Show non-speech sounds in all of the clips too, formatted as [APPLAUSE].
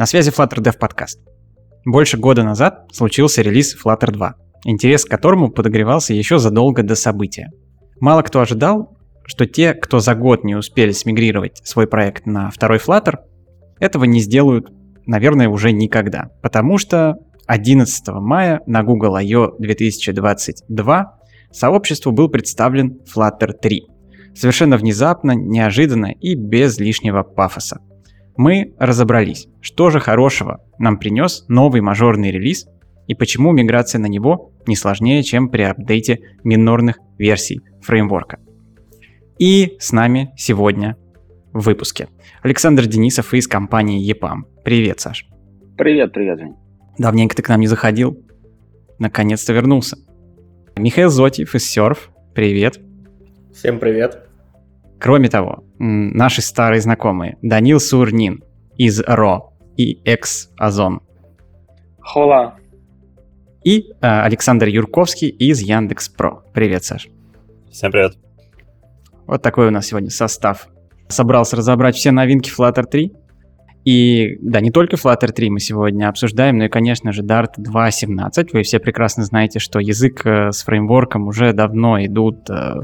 На связи Flutter Dev Podcast. Больше года назад случился релиз Flutter 2, интерес к которому подогревался еще задолго до события. Мало кто ожидал, что те, кто за год не успели смигрировать свой проект на второй Flutter, этого не сделают, наверное, уже никогда. Потому что 11 мая на Google I.O. 2022 сообществу был представлен Flutter 3. Совершенно внезапно, неожиданно и без лишнего пафоса. Мы разобрались, что же хорошего нам принес новый мажорный релиз и почему миграция на него не сложнее, чем при апдейте минорных версий фреймворка. И с нами сегодня в выпуске Александр Денисов из компании EPAM. Привет, Саш. Привет, привет, Жень. Давненько ты к нам не заходил. Наконец-то вернулся. Михаил Зотьев из Surf. Привет. Всем привет. Кроме того, наши старые знакомые Данил Сурнин из РО и Экс Озон. Хола. И э, Александр Юрковский из Яндекс Про. Привет, Саш. Всем привет. Вот такой у нас сегодня состав. Собрался разобрать все новинки Flutter 3. И да, не только Flutter 3 мы сегодня обсуждаем, но и, конечно же, Dart 2.17. Вы все прекрасно знаете, что язык э, с фреймворком уже давно идут э,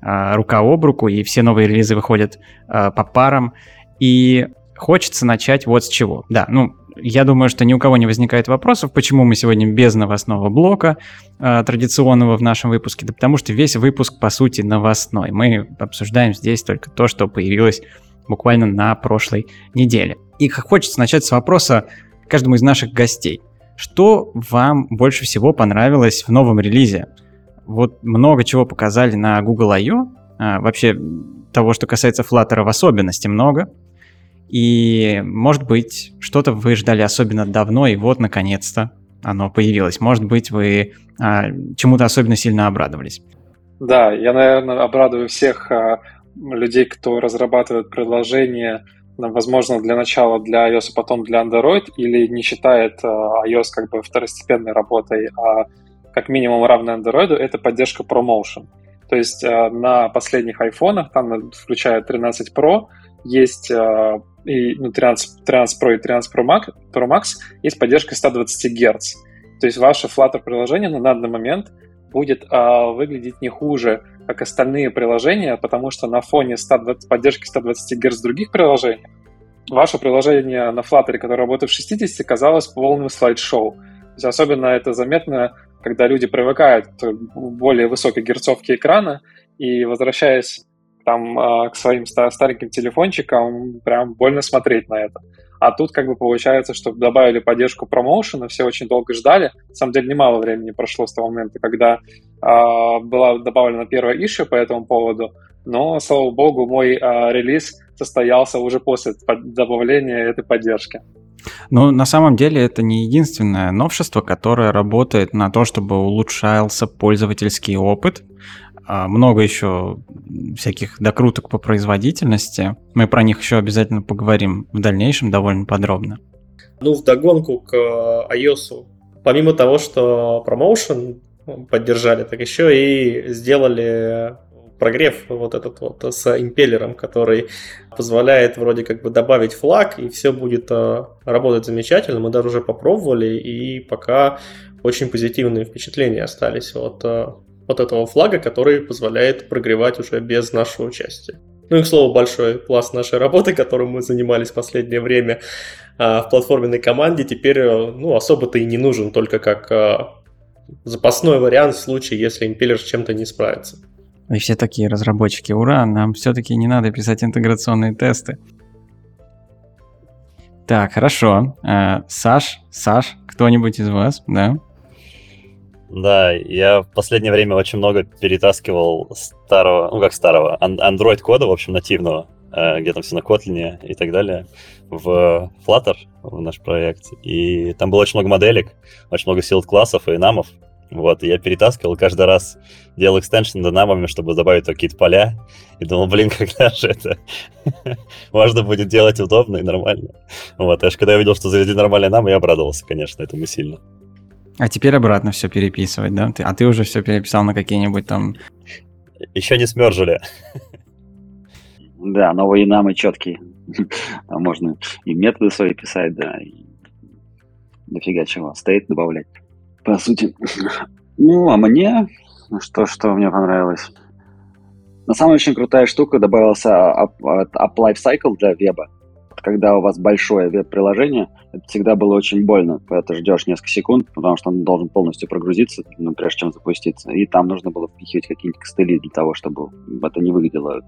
рука об руку, и все новые релизы выходят э, по парам. И хочется начать вот с чего. Да, ну, я думаю, что ни у кого не возникает вопросов, почему мы сегодня без новостного блока э, традиционного в нашем выпуске. Да потому что весь выпуск, по сути, новостной. Мы обсуждаем здесь только то, что появилось буквально на прошлой неделе. И хочется начать с вопроса каждому из наших гостей. Что вам больше всего понравилось в новом релизе? Вот много чего показали на Google I.O. А, вообще, того, что касается Flutter в особенности, много. И, может быть, что-то вы ждали особенно давно, и вот, наконец-то, оно появилось. Может быть, вы а, чему-то особенно сильно обрадовались. Да, я, наверное, обрадую всех а, людей, кто разрабатывает приложение, возможно, для начала для iOS, а потом для Android, или не считает а, iOS как бы второстепенной работой, а как минимум равной Android, это поддержка ProMotion. То есть а, на последних айфонах, там, включая 13 Pro, есть а, и ну, 13, 13 Pro и 13 Pro Max, Pro Max есть поддержка 120 Гц. То есть ваше Flutter приложение на данный момент будет а, выглядеть не хуже, как остальные приложения, потому что на фоне 120, поддержки 120 Гц других приложений ваше приложение на Flutter, которое работает в 60, казалось полным слайд-шоу. То есть особенно это заметно, когда люди привыкают к более высокой герцовке экрана, и возвращаясь там а, к своим стареньким телефончикам, прям больно смотреть на это. А тут как бы получается, что добавили поддержку промоушена, все очень долго ждали. На самом деле немало времени прошло с того момента, когда э, была добавлена первая issue по этому поводу. Но, слава богу, мой э, релиз состоялся уже после добавления этой поддержки. Ну, на самом деле, это не единственное новшество, которое работает на то, чтобы улучшался пользовательский опыт. А, много еще всяких докруток по производительности. Мы про них еще обязательно поговорим в дальнейшем довольно подробно. Ну, в догонку к iOS. Помимо того, что промоушен поддержали, так еще и сделали прогрев вот этот вот с импеллером, который позволяет вроде как бы добавить флаг, и все будет э, работать замечательно. Мы даже уже попробовали, и пока очень позитивные впечатления остались от э, вот этого флага, который позволяет прогревать уже без нашего участия. Ну и, к слову, большой пласт нашей работы, которым мы занимались в последнее время а, в платформенной команде, теперь ну, особо-то и не нужен, только как запасной вариант в случае, если импеллер с чем-то не справится. И все такие разработчики, ура, нам все-таки не надо писать интеграционные тесты. Так, хорошо. Э, Саш, Саш, кто-нибудь из вас, да? Да, я в последнее время очень много перетаскивал старого, ну как старого, Android кода, в общем, нативного, э, где там все на Kotlin и так далее, в Flutter, в наш проект. И там было очень много моделек, очень много сил классов и намов. Вот, и я перетаскивал каждый раз, делал экстеншн намами, чтобы добавить какие-то поля. И думал, блин, [LAUGHS] когда же это [LAUGHS] можно будет делать удобно и нормально. Вот, аж когда я видел, что завезли нормальные намы, я обрадовался, конечно, этому сильно. А теперь обратно все переписывать, да? Ты, а ты уже все переписал на какие-нибудь там... Еще не смержили. Да, новые намы четкие. [LAUGHS] Там можно и методы свои писать, да, и дофига чего, стейт добавлять. По сути. Ну, а мне, что, что мне понравилось? На самом очень крутая штука добавился App, App Lifecycle для веба. Когда у вас большое веб-приложение, это всегда было очень больно, когда ты ждешь несколько секунд, потому что он должен полностью прогрузиться, ну, прежде чем запуститься. И там нужно было впихивать какие-нибудь костыли для того, чтобы это не выглядело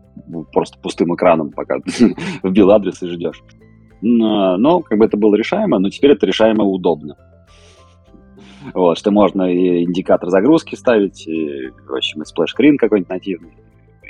просто пустым экраном, пока [LAUGHS] вбил адрес и ждешь. Но, но как бы это было решаемо, но теперь это решаемо удобно. Вот, что можно и индикатор загрузки ставить, и, в общем, и splash screen какой-нибудь нативный,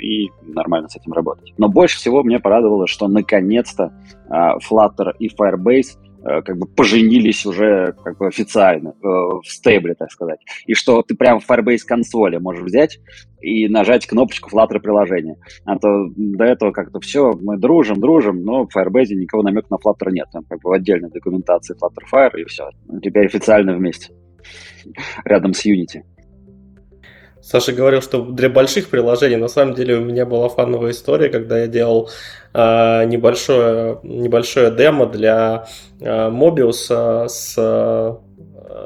и нормально с этим работать. Но больше всего мне порадовало, что наконец-то э, Flutter и Firebase э, как бы поженились уже как бы официально э, в stable е, так сказать. И что ты прямо в Firebase консоли можешь взять и нажать кнопочку Flutter приложения. А то до этого как-то все, мы дружим, дружим, но в Firebase никакого намека на Flutter нет. Там как бы в отдельной документации Flutter Fire и все. Теперь официально вместе рядом с Unity. Саша говорил, что для больших приложений, на самом деле у меня была фановая история, когда я делал э, небольшое, небольшое демо для э, Mobius с, э,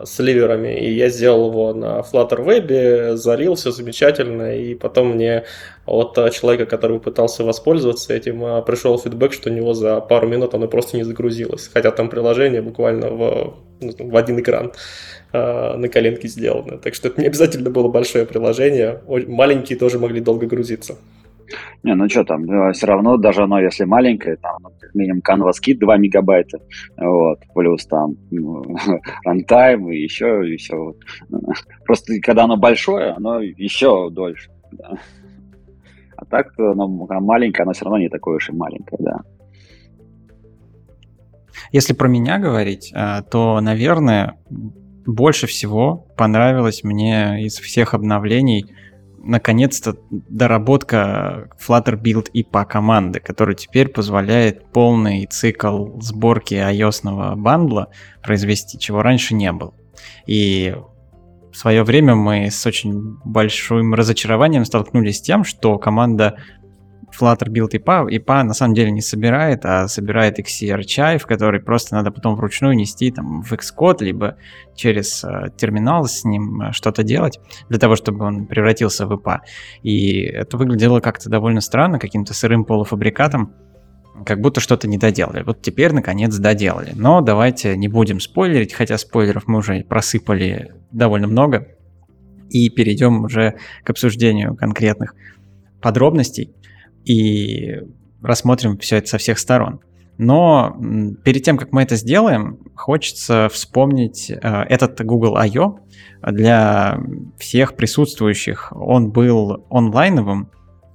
с ливерами, и я сделал его на Flutter Web, залил, все замечательно, и потом мне от человека, который пытался воспользоваться этим, пришел фидбэк, что у него за пару минут оно просто не загрузилось, хотя там приложение буквально в, в один экран. Э, на коленке сделано. Так что это не обязательно было большое приложение. Маленькие тоже могли долго грузиться. Не, ну что там, э, все равно даже оно, если маленькое, там, ну, как минимум Canvas Kit 2 мегабайта, вот, плюс там [LAUGHS] runtime и еще, и все. Просто когда оно большое, оно еще дольше, да. А так оно маленькое, оно все равно не такое уж и маленькое, да. Если про меня говорить, э, то, наверное, больше всего понравилось мне из всех обновлений наконец-то доработка Flutter Build IPA команды, которая теперь позволяет полный цикл сборки ios бандла произвести, чего раньше не было. И в свое время мы с очень большим разочарованием столкнулись с тем, что команда Flutter Build IPA, IPA на самом деле не собирает, а собирает XC в который просто надо потом вручную нести там, в Xcode, либо через э, терминал с ним э, что-то делать, для того, чтобы он превратился в IPA. И это выглядело как-то довольно странно, каким-то сырым полуфабрикатом, как будто что-то не доделали. Вот теперь, наконец, доделали. Но давайте не будем спойлерить, хотя спойлеров мы уже просыпали довольно много. И перейдем уже к обсуждению конкретных подробностей и рассмотрим все это со всех сторон. Но перед тем, как мы это сделаем, хочется вспомнить э, этот Google I.O. Для всех присутствующих он был онлайновым,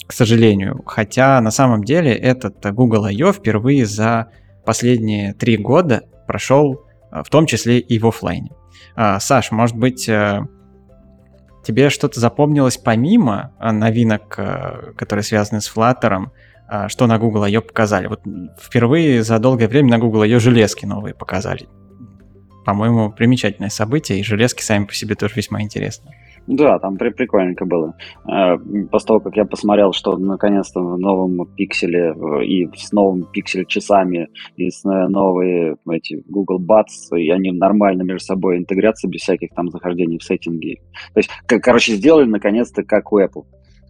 к сожалению, хотя на самом деле этот Google I.O. впервые за последние три года прошел э, в том числе и в офлайне. А, Саш, может быть, э, тебе что-то запомнилось помимо а, новинок, а, которые связаны с Flutter, а, что на Google ее показали? Вот впервые за долгое время на Google ее железки новые показали. По-моему, примечательное событие, и железки сами по себе тоже весьма интересны. Да, там при прикольненько было. Э, после того, как я посмотрел, что наконец-то в новом пикселе э, и с новым пиксель часами и с э, новые эти Google Buds, и они нормально между собой интегрятся без всяких там захождений в сеттинги. То есть, короче, сделали наконец-то как у Apple.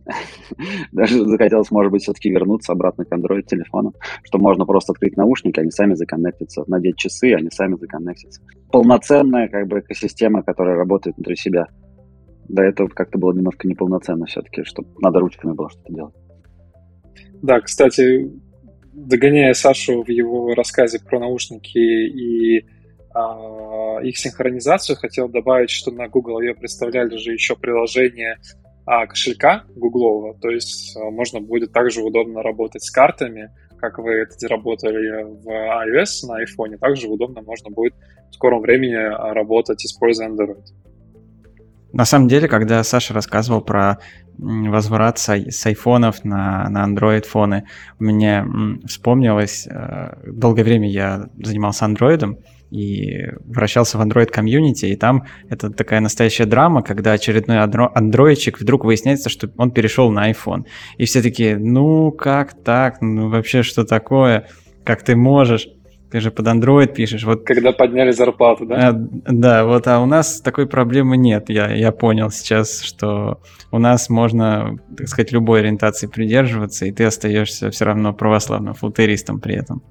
[LAUGHS] Даже захотелось, может быть, все-таки вернуться обратно к Android телефону, что можно просто открыть наушники, они сами законнектятся, надеть часы, они сами законнектятся. Полноценная как бы экосистема, которая работает внутри себя до этого как-то было немножко неполноценно все-таки, что надо ручками было что-то делать. Да, кстати, догоняя Сашу в его рассказе про наушники и а, их синхронизацию, хотел добавить, что на Google ее представляли же еще приложение а, кошелька гуглового, то есть а, можно будет также удобно работать с картами, как вы это работали в iOS на iPhone, также удобно можно будет в скором времени а, работать, используя Android. На самом деле, когда Саша рассказывал про возврат с, с айфонов на, на Android фоны, мне вспомнилось, э, долгое время я занимался андроидом и вращался в Android комьюнити, и там это такая настоящая драма, когда очередной андроидчик вдруг выясняется, что он перешел на iPhone. И все такие, ну как так, ну вообще что такое? как ты можешь? Ты же под Android пишешь. Вот, Когда подняли зарплату, да? а, да, вот, а у нас такой проблемы нет. Я, я понял сейчас, что у нас можно, так сказать, любой ориентации придерживаться, и ты остаешься все равно православным флутеристом при этом.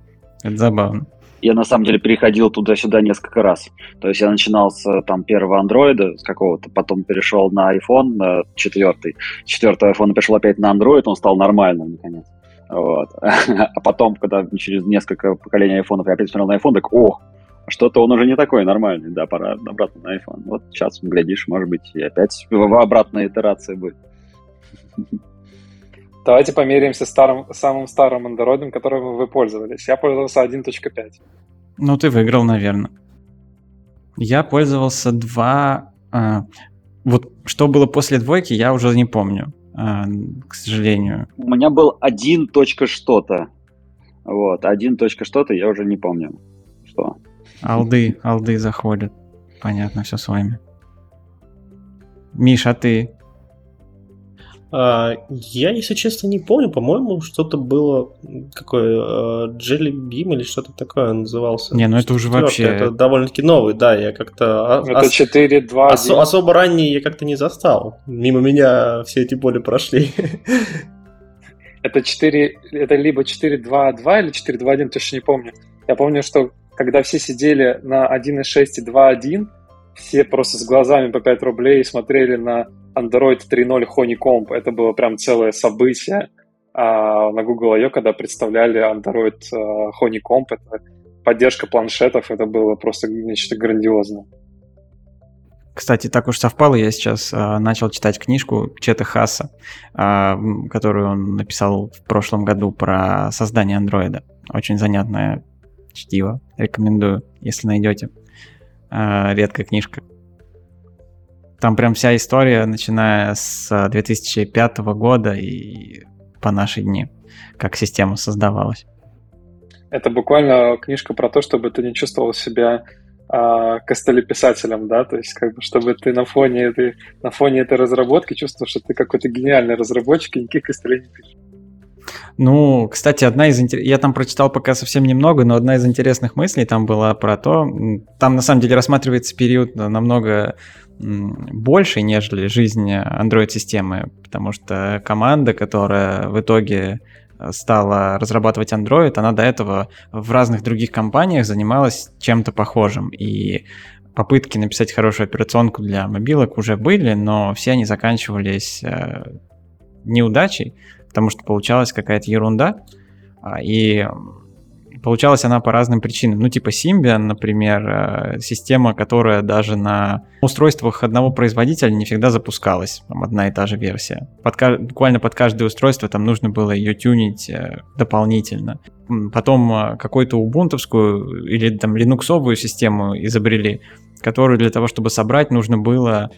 Это забавно. Я на самом деле переходил туда-сюда несколько раз. То есть я начинал с там первого андроида с какого-то, потом перешел на iPhone на четвертый. С четвертого iPhone перешел опять на Android, он стал нормальным наконец. Вот. [LAUGHS] А потом, когда через несколько поколений айфонов я опять смотрел на iPhone, так о, что-то он уже не такой нормальный, да, пора обратно на iPhone. Вот сейчас, глядишь, может быть, и опять в обратная итерация будет. [LAUGHS] Давайте померяемся старым, самым старым андроидом, которым вы пользовались. Я пользовался 1.5. Ну, ты выиграл, наверное. Я пользовался 2... а, вот что было после двойки, я уже не помню, к сожалению. У меня был один точка что-то. Вот, один точка что-то, я уже не помню. Что? Алды, алды заходят. Понятно, все с вами. Миш, а ты? А, я, если честно, не помню. По-моему, что-то было какое Jelly Beam или что-то такое назывался. Не, ну это уже вообще... Это довольно-таки новый, да. Я как-то а- Это ос- 4, 2, осо- особо ранний я как-то не застал. Мимо меня все эти боли прошли. [LAUGHS] Это 4, это либо 4.2.2 или 4.2.1, точно не помню. Я помню, что когда все сидели на 1.6 и 2.1, все просто с глазами по 5 рублей смотрели на Android 3.0 Honeycomb. Это было прям целое событие а, на Google I.O., когда представляли Android а, Honeycomb. Это поддержка планшетов, это было просто нечто грандиозное. Кстати, так уж совпало, я сейчас а, начал читать книжку Чета Хаса, а, м, которую он написал в прошлом году про создание андроида. Очень занятное чтиво. Рекомендую, если найдете. А, редкая книжка. Там прям вся история, начиная с а, 2005 года и по наши дни, как система создавалась. Это буквально книжка про то, чтобы ты не чувствовал себя а, костылеписателем, да, то есть как бы чтобы ты на фоне этой на фоне этой разработки чувствовал, что ты какой-то гениальный разработчик и никаких костылей не пишешь. Ну, кстати, одна из я там прочитал пока совсем немного, но одна из интересных мыслей там была про то, там на самом деле рассматривается период намного больше, нежели жизнь Android-системы, потому что команда, которая в итоге э, стала разрабатывать Android, она до этого в разных других компаниях занималась чем-то похожим. И попытки написать хорошую операционку для мобилок уже были, но все они заканчивались э, неудачей, потому что получалась какая-то ерунда. А, И получалась она по разным причинам. Ну, типа Symbian, например, э, система, которая даже на устройствах одного производителя не всегда запускалась. Там одна и та же версия. Под, буквально под каждое устройство там нужно было ее тюнить э, дополнительно. Потом э, какую-то убунтовскую или там линуксовую систему изобрели, которую для того, чтобы собрать, нужно было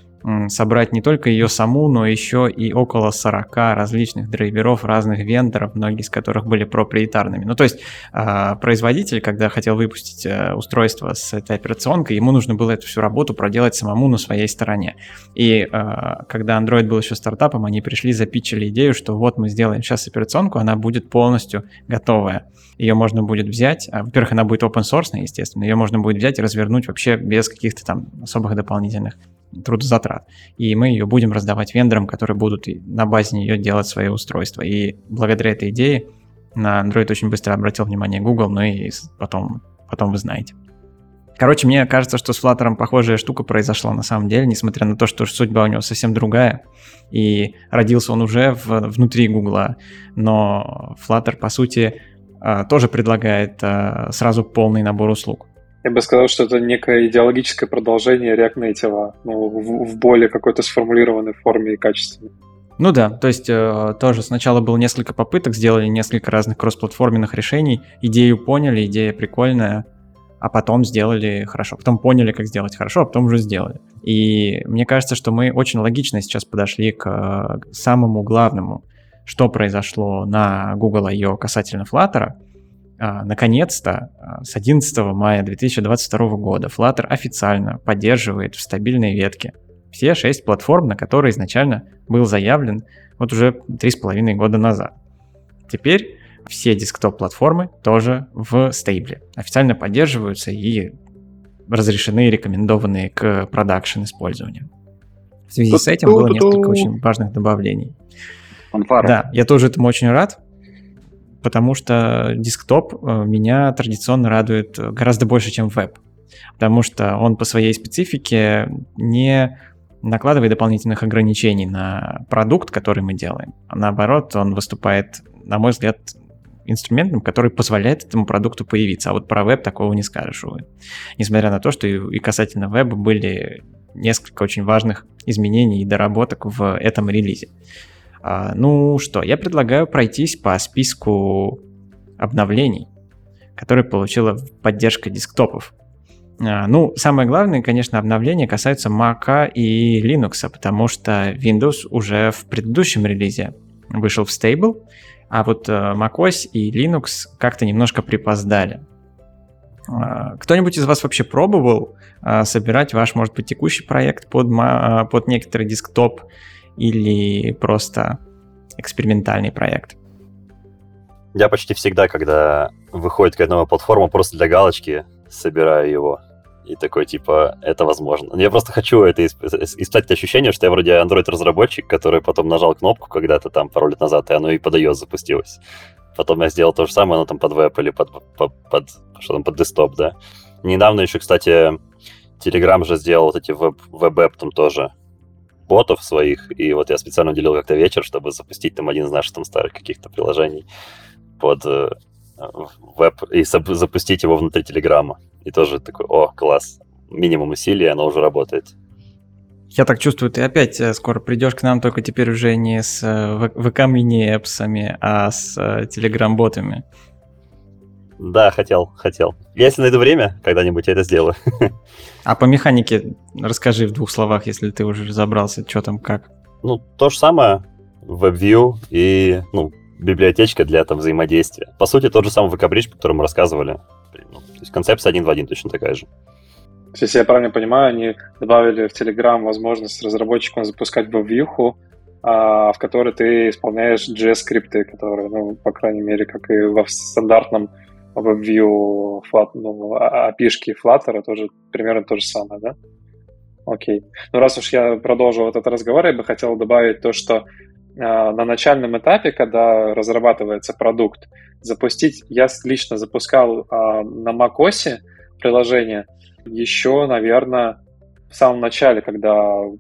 собрать не только ее саму, но еще и около 40 различных драйверов разных вендоров, многие из которых были проприетарными. Ну, то есть а, производитель, когда хотел выпустить э, устройство с этой операционкой, ему нужно было эту всю работу проделать самому на своей стороне. И а, когда Android был еще стартапом, они пришли, запичили идею, что вот мы сделаем сейчас операционку, она будет полностью готовая. Ее можно будет взять, а, во-первых, она будет open source, естественно, ее можно будет взять и развернуть вообще без каких-то там особых дополнительных трудозатрат. И мы ее будем раздавать вендорам, которые будут на базе нее делать свои устройства. И благодаря этой идее на Android очень быстро обратил внимание Google, ну и потом, потом вы знаете. Короче, мне кажется, что с Flutter похожая штука произошла на самом деле, несмотря на то, что судьба у него совсем другая, и родился он уже в- внутри Google, но Flutter, по сути, а, тоже предлагает а, сразу полный набор услуг. Я бы сказал, что это некое идеологическое продолжение React Native, ну, в, в более какой-то сформулированной форме и качестве. Ну да, то есть э, тоже сначала было несколько попыток, сделали несколько разных кроссплатформенных решений, идею поняли, идея прикольная, а потом сделали хорошо. Потом поняли, как сделать хорошо, а потом уже сделали. И мне кажется, что мы очень логично сейчас подошли к э, самому главному, что произошло на Google I.O. касательно Flutter. А, Наконец-то, а, с 11 мая 2022 года Flutter официально поддерживает в стабильной ветке все шесть платформ, на которые изначально был заявлен вот уже три с половиной года назад. Теперь все десктоп-платформы тоже в стейбле. Официально поддерживаются и разрешены и рекомендованы к продакшн использованию. В связи с этим было несколько очень важных добавлений. Фанфары. Да, я тоже этому очень рад, потому что десктоп э, меня традиционно радует гораздо больше, чем веб. Потому что он по своей специфике не накладывает дополнительных ограничений на продукт, который мы делаем. А наоборот, он выступает, на мой взгляд, инструментом, который позволяет этому продукту появиться. А вот про веб такого не скажешь, увы. Несмотря на то, что и касательно веба были несколько очень важных изменений и доработок в этом релизе. А, ну что, я предлагаю пройтись по списку обновлений, которые получила поддержка десктопов. А, ну, самое главное, конечно, обновления касаются Mac и Linux, потому что Windows уже в предыдущем релизе вышел в Stable, а вот э, macOS и Linux как-то немножко припоздали. А, кто-нибудь из вас вообще пробовал собирать ваш, может быть, текущий проект под, под некоторый десктоп или просто экспериментальный проект? Я почти всегда, когда выходит какая-то новая платформа, просто для галочки собираю его и такой, типа, это возможно. Я просто хочу это испытать ощущение, что я вроде Android-разработчик, который потом нажал кнопку когда-то там пару лет назад, и оно и под iOS запустилось. Потом я сделал то же самое, но там под веб или под, под, под что там, под десктоп, да. Недавно еще, кстати, Telegram же сделал вот эти веб, веб там тоже ботов своих, и вот я специально уделил как-то вечер, чтобы запустить там один из наших там старых каких-то приложений под э, веб и запустить его внутри Телеграма. И тоже такой, о, класс, минимум усилий, оно уже работает. Я так чувствую, ты опять э, скоро придешь к нам, только теперь уже не с VK э, мини эпсами, а с телеграм-ботами. Да, хотел, хотел. Если найду время, когда-нибудь я это сделаю. [LAUGHS] А по механике расскажи в двух словах, если ты уже разобрался, что там как. Ну, то же самое, WebView и, ну, библиотечка для там взаимодействия. По сути, тот же самый про который мы рассказывали. Ну, то есть концепция один в один точно такая же. Если я правильно понимаю, они добавили в Telegram возможность разработчикам запускать WebView, а, в которой ты исполняешь JS-скрипты, которые, ну, по крайней мере, как и в стандартном WebView флат, ну, API Flutter, тоже примерно то же самое, да? Окей. Ну, раз уж я продолжил этот разговор, я бы хотел добавить то, что а, на начальном этапе, когда разрабатывается продукт, запустить, я лично запускал а, на macOS приложение еще, наверное, в самом начале, когда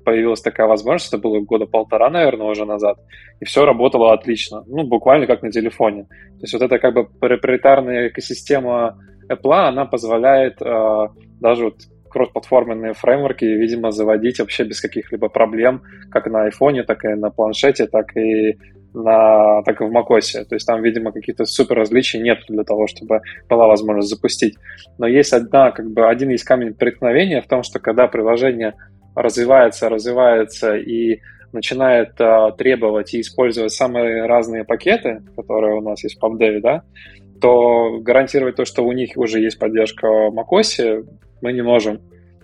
появилась такая возможность, это было года полтора, наверное, уже назад, и все работало отлично, ну, буквально как на телефоне. То есть вот эта как бы проприетарная экосистема Apple, она позволяет э, даже вот кроссплатформенные фреймворки, видимо, заводить вообще без каких-либо проблем, как на айфоне, так и на планшете, так и на, так и в macOS. То есть там, видимо, каких-то супер различий нет для того, чтобы была возможность запустить. Но есть одна, как бы, один есть камень преткновения в том, что когда приложение развивается, развивается и начинает а, требовать и использовать самые разные пакеты, которые у нас есть в PubDev, да, то гарантировать то, что у них уже есть поддержка macOS, мы не можем.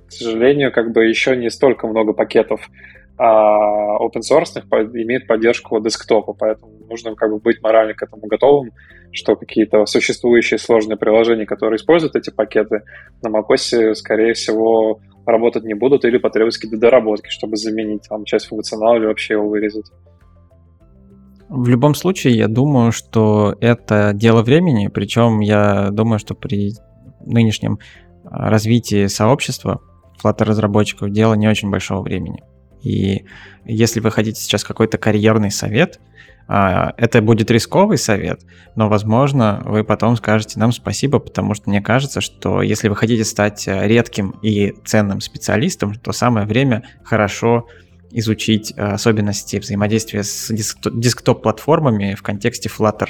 К сожалению, как бы еще не столько много пакетов а open source имеет поддержку десктопа, поэтому нужно как бы быть морально к этому готовым, что какие-то существующие сложные приложения, которые используют эти пакеты, на macOS, скорее всего, работать не будут или потребуются какие-то доработки, чтобы заменить там часть функционала или вообще его вырезать. В любом случае, я думаю, что это дело времени, причем я думаю, что при нынешнем развитии сообщества Flutter разработчиков дело не очень большого времени. И если вы хотите сейчас какой-то карьерный совет, а, это будет рисковый совет, но, возможно, вы потом скажете нам спасибо, потому что мне кажется, что если вы хотите стать редким и ценным специалистом, то самое время хорошо изучить особенности взаимодействия с десктоп-платформами в контексте Flutter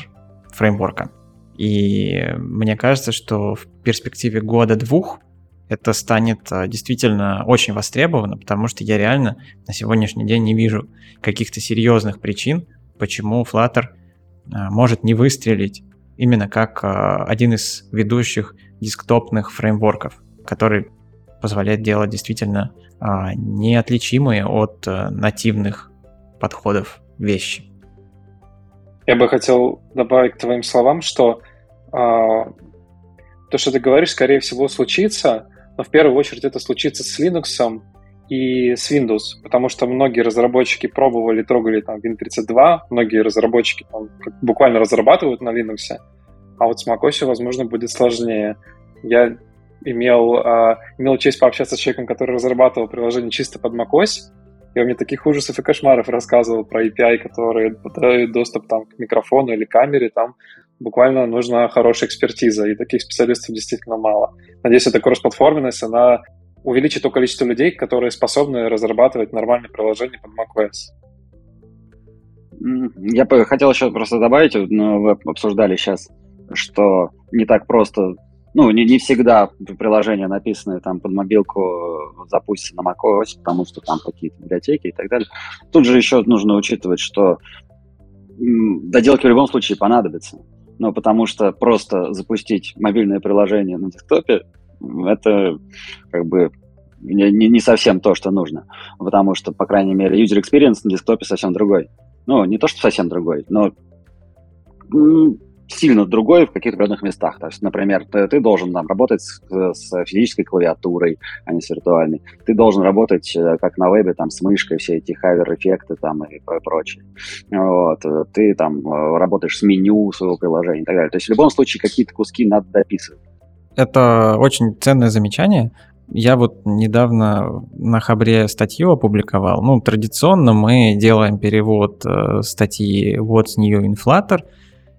фреймворка. И мне кажется, что в перспективе года-двух это станет а, действительно очень востребовано, потому что я реально на сегодняшний день не вижу каких-то серьезных причин, почему Flutter а, может не выстрелить именно как а, один из ведущих десктопных фреймворков, который позволяет делать действительно неотличимые от нативных подходов вещи. Я бы хотел добавить к твоим словам, что а, то, что ты говоришь, скорее всего, случится, но в первую очередь это случится с Linux и с Windows, потому что многие разработчики пробовали, трогали там Win32, многие разработчики там, буквально разрабатывают на Linux, а вот с macOS, возможно, будет сложнее. Я имел, э, имел честь пообщаться с человеком, который разрабатывал приложение чисто под macOS, и он мне таких ужасов и кошмаров рассказывал про API, которые дают доступ там, к микрофону или камере, там буквально нужна хорошая экспертиза, и таких специалистов действительно мало. Надеюсь, эта кроссплатформенность, она увеличит то количество людей, которые способны разрабатывать нормальные приложения под macOS. Я бы хотел еще просто добавить, но вы обсуждали сейчас, что не так просто, ну, не, не всегда приложения, написанные там под мобилку, запустятся на macOS, потому что там какие-то библиотеки и так далее. Тут же еще нужно учитывать, что доделки в любом случае понадобятся ну, потому что просто запустить мобильное приложение на десктопе, это как бы не, не совсем то, что нужно, потому что, по крайней мере, user experience на десктопе совсем другой. Ну, не то, что совсем другой, но сильно другой в каких-то определенных местах. То есть, например, ты, ты должен там, работать с, с физической клавиатурой, а не с виртуальной. Ты должен работать, э, как на вебе, там, с мышкой, все эти хавер-эффекты там и прочее. Вот. Ты там э, работаешь с меню своего приложения и так далее. То есть, в любом случае, какие-то куски надо дописывать. Это очень ценное замечание. Я вот недавно на Хабре статью опубликовал. Ну, традиционно мы делаем перевод э, статьи What's New in Flutter – а,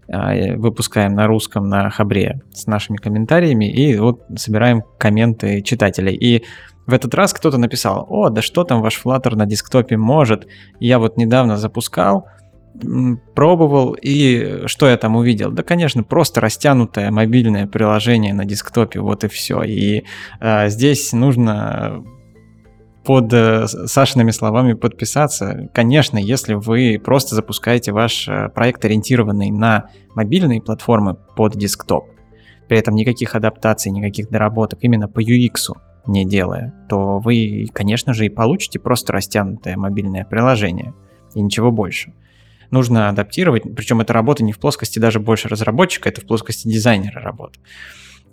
выпускаем на русском на Хабре с нашими комментариями и вот собираем комменты читателей. И в этот раз кто-то написал, о, да что там ваш Flutter на десктопе может. Я вот недавно запускал, пробовал, и что я там увидел? Да, конечно, просто растянутое мобильное приложение на десктопе, вот и все. И э, здесь нужно под э, Сашиными словами подписаться. Конечно, если вы просто запускаете ваш э, проект, ориентированный на мобильные платформы под десктоп, при этом никаких адаптаций, никаких доработок именно по UX не делая, то вы, конечно же, и получите просто растянутое мобильное приложение и ничего больше. Нужно адаптировать, причем эта работа не в плоскости даже больше разработчика, это в плоскости дизайнера работа.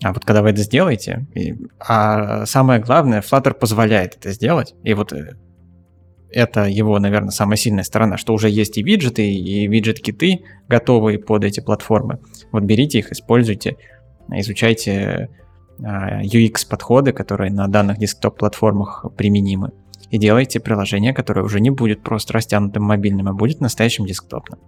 А вот когда вы это сделаете, и, а самое главное, Flutter позволяет это сделать, и вот э, это его, наверное, самая сильная сторона, что уже есть и виджеты, и виджет-киты готовые под эти платформы. Вот берите их, используйте, изучайте UX-подходы, а, которые на данных десктоп-платформах применимы, и делайте приложение, которое уже не будет просто растянутым мобильным, а будет настоящим десктопным.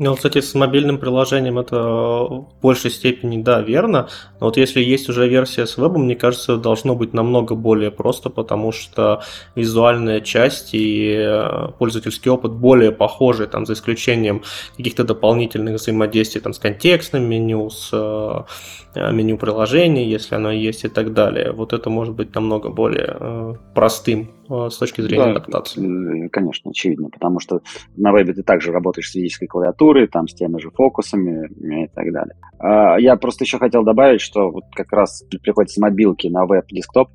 Ну, кстати, с мобильным приложением это в большей степени, да, верно. Но вот если есть уже версия с вебом, мне кажется, должно быть намного более просто, потому что визуальная часть и э, пользовательский опыт более похожи, там, за исключением каких-то дополнительных взаимодействий там, с контекстным меню, с э, меню приложения, если оно есть и так далее. Вот это может быть намного более э, простым с точки зрения да, адаптации. Конечно, очевидно, потому что на вебе ты также работаешь с физической клавиатурой, там с теми же фокусами и так далее. А, я просто еще хотел добавить, что вот как раз приходится с мобилки на веб-десктоп.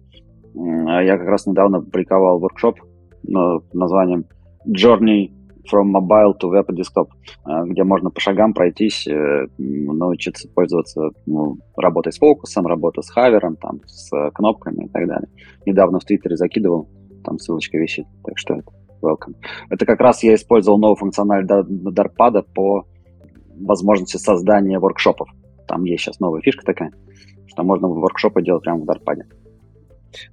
Я как раз недавно публиковал воркшоп названием Journey from mobile to web desktop, а, где можно по шагам пройтись, э, научиться пользоваться ну, работой с фокусом, работой с хавером, там, с кнопками и так далее. Недавно в Твиттере закидывал там ссылочка висит, так что это welcome. Это как раз я использовал новую функциональность Darpad по возможности создания воркшопов. Там есть сейчас новая фишка такая, что можно воркшопы делать прямо в Darpad.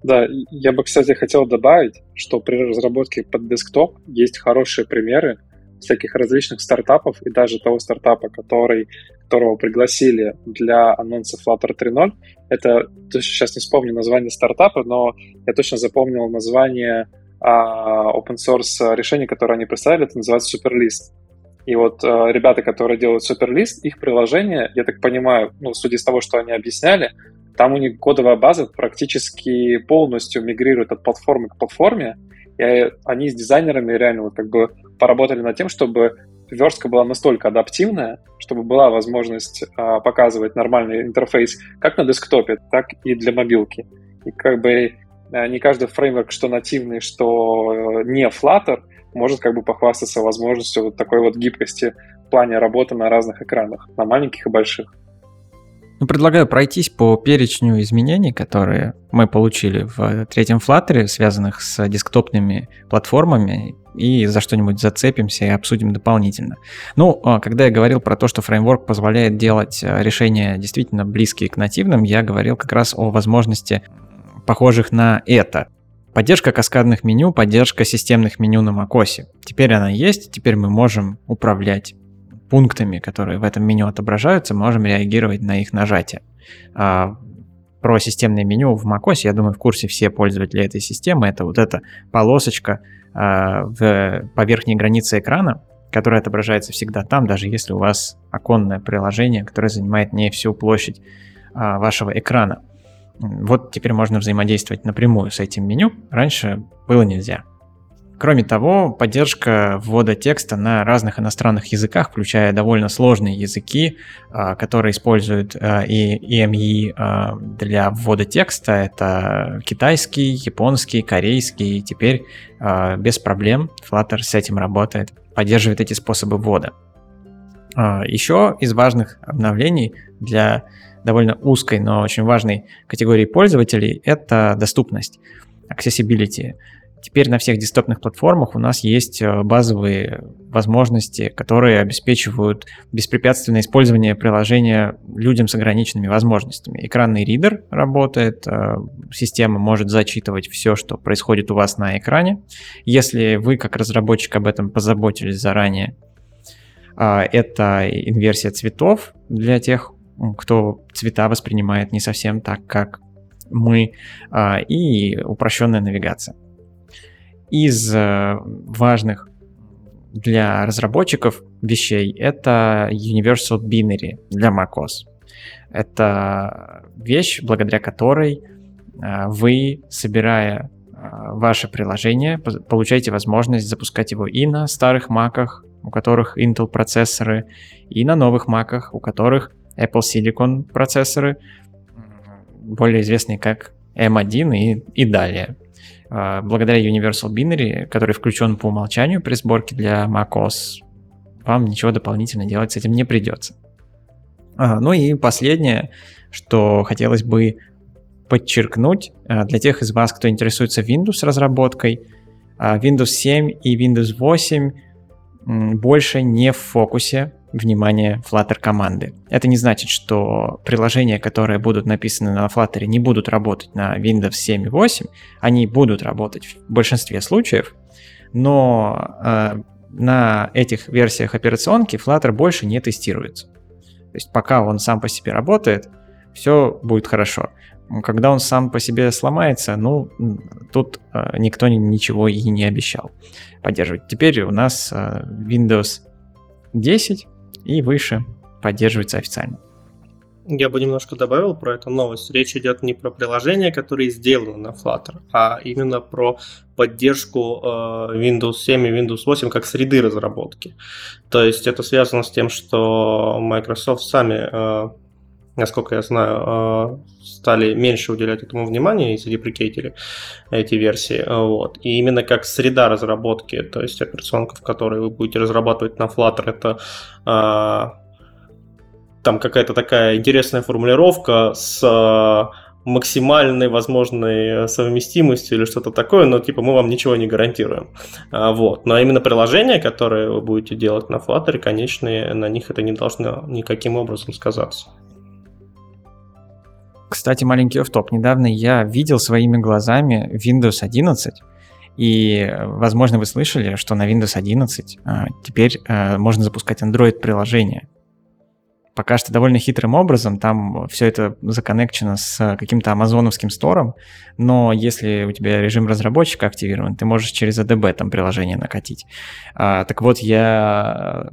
Да, я бы, кстати, хотел добавить, что при разработке под десктоп есть хорошие примеры всяких различных стартапов и даже того стартапа, который, которого пригласили для анонса Flutter 3.0. Это, сейчас не вспомню название стартапа, но я точно запомнил название а, open source решения, которое они представили, это называется Superlist. И вот а, ребята, которые делают Superlist, их приложение, я так понимаю, ну, судя из того, что они объясняли, там у них кодовая база практически полностью мигрирует от платформы к платформе, и они с дизайнерами реально вот как бы поработали над тем, чтобы верстка была настолько адаптивная, чтобы была возможность а, показывать нормальный интерфейс как на десктопе, так и для мобилки. И как бы а, не каждый фреймворк, что нативный, что э, не Flutter, может как бы похвастаться возможностью вот такой вот гибкости в плане работы на разных экранах, на маленьких и больших. Ну, предлагаю пройтись по перечню изменений, которые мы получили в третьем Flutter, связанных с десктопными платформами, и за что-нибудь зацепимся и обсудим дополнительно. Ну, а, когда я говорил про то, что фреймворк позволяет делать а, решения действительно близкие к нативным, я говорил как раз о возможности похожих на это. Поддержка каскадных меню, поддержка системных меню на macOS. Теперь она есть, теперь мы можем управлять пунктами, которые в этом меню отображаются, можем реагировать на их нажатие. А, про системное меню в macOS, я думаю, в курсе все пользователи этой системы. Это вот эта полосочка а, в, по верхней границе экрана, которая отображается всегда там, даже если у вас оконное приложение, которое занимает не всю площадь а, вашего экрана. Вот теперь можно взаимодействовать напрямую с этим меню. Раньше было нельзя. Кроме того, поддержка ввода текста на разных иностранных языках, включая довольно сложные языки, а, которые используют а, и EME а, для ввода текста. Это китайский, японский, корейский. Теперь без проблем Flutter с этим работает, поддерживает эти способы ввода. Еще из важных обновлений для довольно узкой, но очень важной категории пользователей – это доступность, accessibility. Теперь на всех десктопных платформах у нас есть э, базовые возможности, которые обеспечивают беспрепятственное использование приложения людям с ограниченными возможностями. Экранный ридер работает, э, система может зачитывать все, что происходит у вас на экране. Если вы как разработчик об этом позаботились заранее, а, это инверсия цветов для тех, кто цвета воспринимает не совсем так, как мы, и упрощенная навигация из э, важных для разработчиков вещей это Universal Binary для macOS. Это вещь, благодаря которой э, вы, собирая э, ваше приложение, получаете возможность запускать его и на старых маках, у которых Intel процессоры, и на новых маках, у которых Apple Silicon процессоры, более известные как M1 и, и далее. А, благодаря Universal Binary, который включен по умолчанию при сборке для macOS, вам ничего дополнительно делать с этим не придется. А, ну и последнее, что хотелось бы подчеркнуть а, для тех из вас, кто интересуется Windows разработкой, Windows 7 и Windows 8 больше не в фокусе внимание Flutter команды. Это не значит, что приложения, которые будут написаны на Flutter, не будут работать на Windows 7 и 8. Они будут работать в большинстве случаев, но э, на этих версиях операционки Flutter больше не тестируется. То есть пока он сам по себе работает, все будет хорошо. Когда он сам по себе сломается, ну, тут э, никто ничего и не обещал поддерживать. Теперь у нас э, Windows 10 и выше поддерживается официально. Я бы немножко добавил про эту новость. Речь идет не про приложения, которые сделаны на Flutter, а именно про поддержку э, Windows 7 и Windows 8 как среды разработки. То есть это связано с тем, что Microsoft сами э, насколько я знаю, э, стали меньше уделять этому внимания и задеприкейтили эти версии. Вот. И именно как среда разработки, то есть операционка, в которой вы будете разрабатывать на Flutter, это э, там какая-то такая интересная формулировка с э, максимальной возможной совместимостью или что-то такое, но типа мы вам ничего не гарантируем. Вот. Но именно приложения, которые вы будете делать на Flutter, конечные, на них это не должно никаким образом сказаться. Кстати, маленький офф-топ. Недавно я видел своими глазами Windows 11, и, возможно, вы слышали, что на Windows 11 а, теперь а, можно запускать Android-приложение. Пока что довольно хитрым образом, там все это законнекчено с каким-то амазоновским стором, но если у тебя режим разработчика активирован, ты можешь через ADB там приложение накатить. А, так вот, я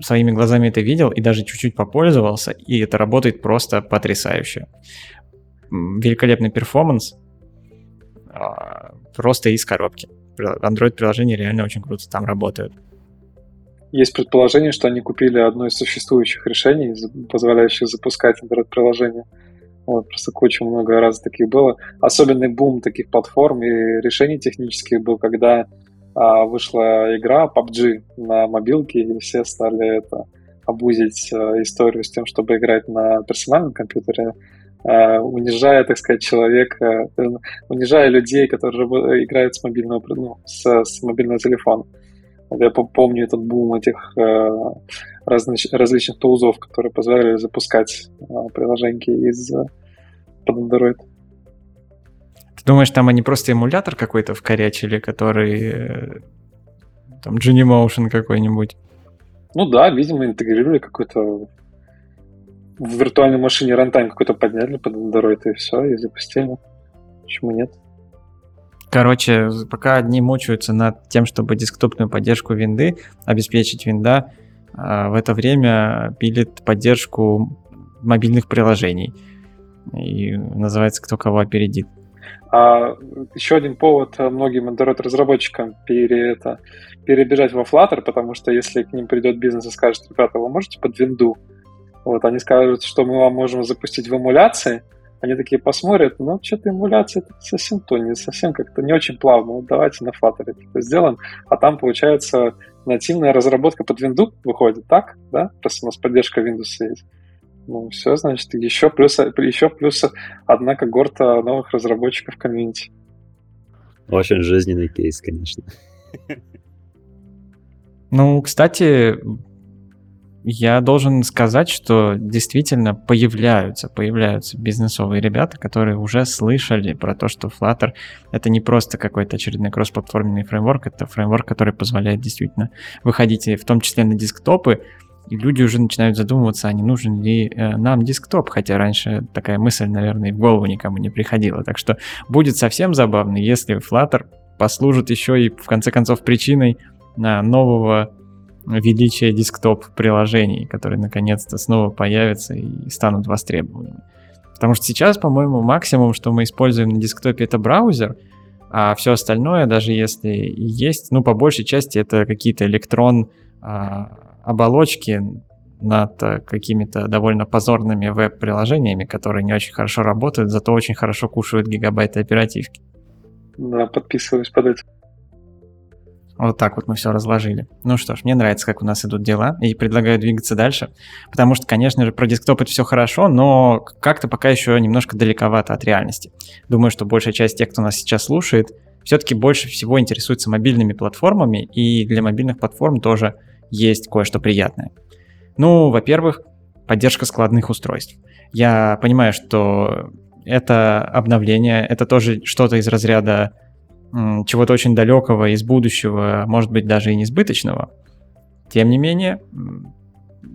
своими глазами это видел и даже чуть-чуть попользовался, и это работает просто потрясающе. Великолепный перформанс, а, просто из коробки. Android-приложения реально очень круто там работают. Есть предположение, что они купили одно из существующих решений, позволяющих запускать Android-приложение. Вот, просто куча много раз таких было. Особенный бум таких платформ и решений технических был, когда вышла игра PUBG на мобилке, и все стали это обузить а, историю с тем, чтобы играть на персональном компьютере, а, унижая, так сказать, человека, э, унижая людей, которые играют с мобильного, ну, с, с мобильного телефона. Вот я помню этот бум этих э, различ, различных тулзов, которые позволяли запускать э, приложения из э, под Android. Думаешь, там они просто эмулятор какой-то вкорячили, который э, там Genymotion какой-нибудь? Ну да, видимо, интегрировали какой-то в виртуальной машине рантайм какой-то подняли под Android и все, и запустили. Почему нет? Короче, пока одни мучаются над тем, чтобы десктопную поддержку винды обеспечить винда, а в это время пилит поддержку мобильных приложений. И называется «Кто кого опередит». А еще один повод многим Android-разработчикам пере, это, перебежать во Flutter, потому что если к ним придет бизнес и скажет, ребята, вы можете под винду? Вот, они скажут, что мы вам можем запустить в эмуляции, они такие посмотрят, ну, что-то эмуляция это совсем то, не совсем как-то не очень плавно. Вот давайте на Flutter это сделаем. А там, получается, нативная разработка под Windows выходит, так? Да? Просто у нас поддержка Windows есть. Ну, все, значит, еще плюс, еще плюс одна когорта новых разработчиков в комьюнити. Очень жизненный кейс, конечно. Ну, кстати, я должен сказать, что действительно появляются, появляются бизнесовые ребята, которые уже слышали про то, что Flutter это не просто какой-то очередной кроссплатформенный фреймворк, это фреймворк, который позволяет действительно выходить в том числе на десктопы, и люди уже начинают задумываться, а не нужен ли э, нам десктоп, хотя раньше такая мысль, наверное, в голову никому не приходила. Так что будет совсем забавно, если Flutter послужит еще и в конце концов причиной нового величия десктоп-приложений, которые наконец-то снова появятся и станут востребованными. Потому что сейчас, по-моему, максимум, что мы используем на десктопе, это браузер, а все остальное, даже если и есть, ну, по большей части это какие-то электрон а, оболочки над какими-то довольно позорными веб-приложениями, которые не очень хорошо работают, зато очень хорошо кушают гигабайты оперативки. Да, подписываюсь под это. Вот так вот мы все разложили. Ну что ж, мне нравится, как у нас идут дела, и предлагаю двигаться дальше, потому что, конечно же, про десктоп это все хорошо, но как-то пока еще немножко далековато от реальности. Думаю, что большая часть тех, кто нас сейчас слушает, все-таки больше всего интересуется мобильными платформами, и для мобильных платформ тоже есть кое-что приятное. Ну, во-первых, поддержка складных устройств. Я понимаю, что это обновление, это тоже что-то из разряда чего-то очень далекого из будущего, может быть, даже и несбыточного. Тем не менее,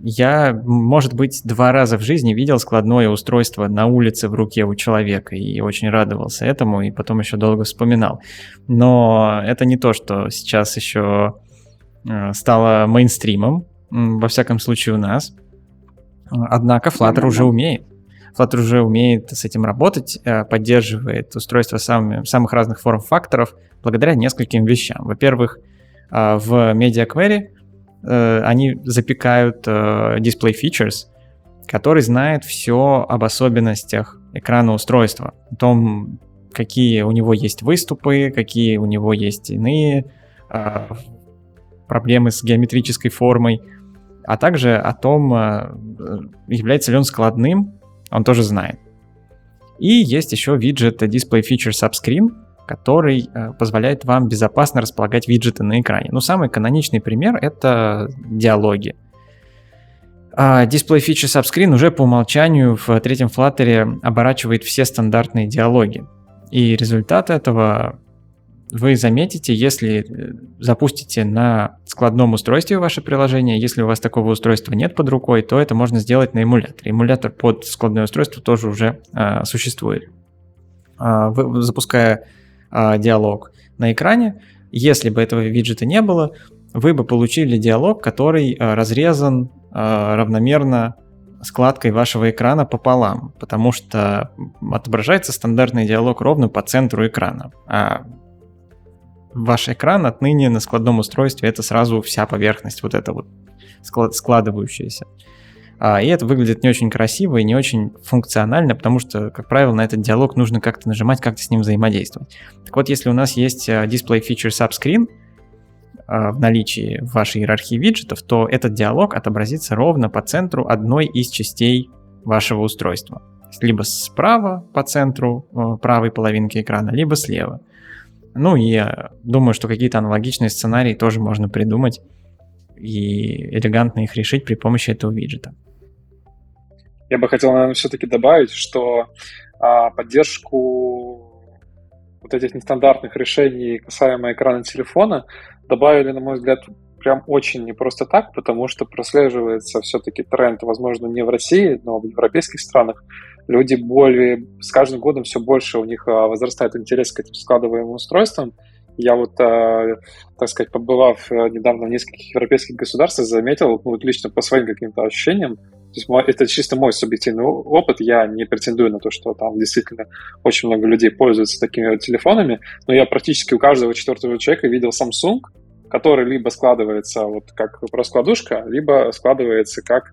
я, может быть, два раза в жизни видел складное устройство на улице в руке у человека и очень радовался этому, и потом еще долго вспоминал. Но это не то, что сейчас еще стало мейнстримом, во всяком случае у нас. Однако Flutter уже умеет. Flutter уже умеет с этим работать, э, поддерживает устройство самыми, самых разных форм-факторов благодаря нескольким вещам. Во-первых, э, в Media Query э, они запекают display features, который знает все об особенностях экрана устройства, о том, какие у него есть выступы, какие у него есть иные проблемы с геометрической формой, а также о том, является ли он складным он тоже знает. И есть еще виджет Display Feature Subscreen, который э, позволяет вам безопасно располагать виджеты на экране. Ну, самый каноничный пример — это диалоги. А Display Feature Subscreen уже по умолчанию в третьем Flutter оборачивает все стандартные диалоги. И результат этого вы заметите, если э, запустите на складном устройстве ваше приложение. Если у вас такого устройства нет под рукой, то это можно сделать на эмуляторе. Эмулятор под складное устройство тоже уже а, существует. А, вы, запуская а, диалог на экране, если бы этого виджета не было, вы бы получили диалог, который а, разрезан а, равномерно складкой вашего экрана пополам, потому что отображается стандартный диалог ровно по центру экрана. А ваш экран отныне на складном устройстве это сразу вся поверхность вот эта вот склад, складывающаяся. А, и это выглядит не очень красиво и не очень функционально, потому что, как правило, на этот диалог нужно как-то нажимать, как-то с ним взаимодействовать. Так вот, если у нас есть а, Display Feature Subscreen, э, в наличии в вашей иерархии виджетов, то этот диалог отобразится ровно по центру одной из частей вашего устройства. Либо справа по центру правой половинки экрана, либо слева. Ну и думаю, что какие-то аналогичные сценарии тоже можно придумать и элегантно их решить при помощи этого виджета. Я бы хотел, наверное, все-таки добавить, что а, поддержку вот этих нестандартных решений касаемо экрана телефона добавили, на мой взгляд, прям очень не просто так, потому что прослеживается все-таки тренд, возможно, не в России, но в европейских странах. Люди более, с каждым годом все больше у них а, возрастает интерес к этим складываемым устройствам. Я вот, э, так сказать, побывав недавно в нескольких европейских государствах, заметил, ну, вот лично по своим каким-то ощущениям, то есть это чисто мой субъективный опыт. Я не претендую на то, что там действительно очень много людей пользуются такими телефонами, но я практически у каждого четвертого человека видел Samsung, который либо складывается вот как раскладушка, либо складывается как,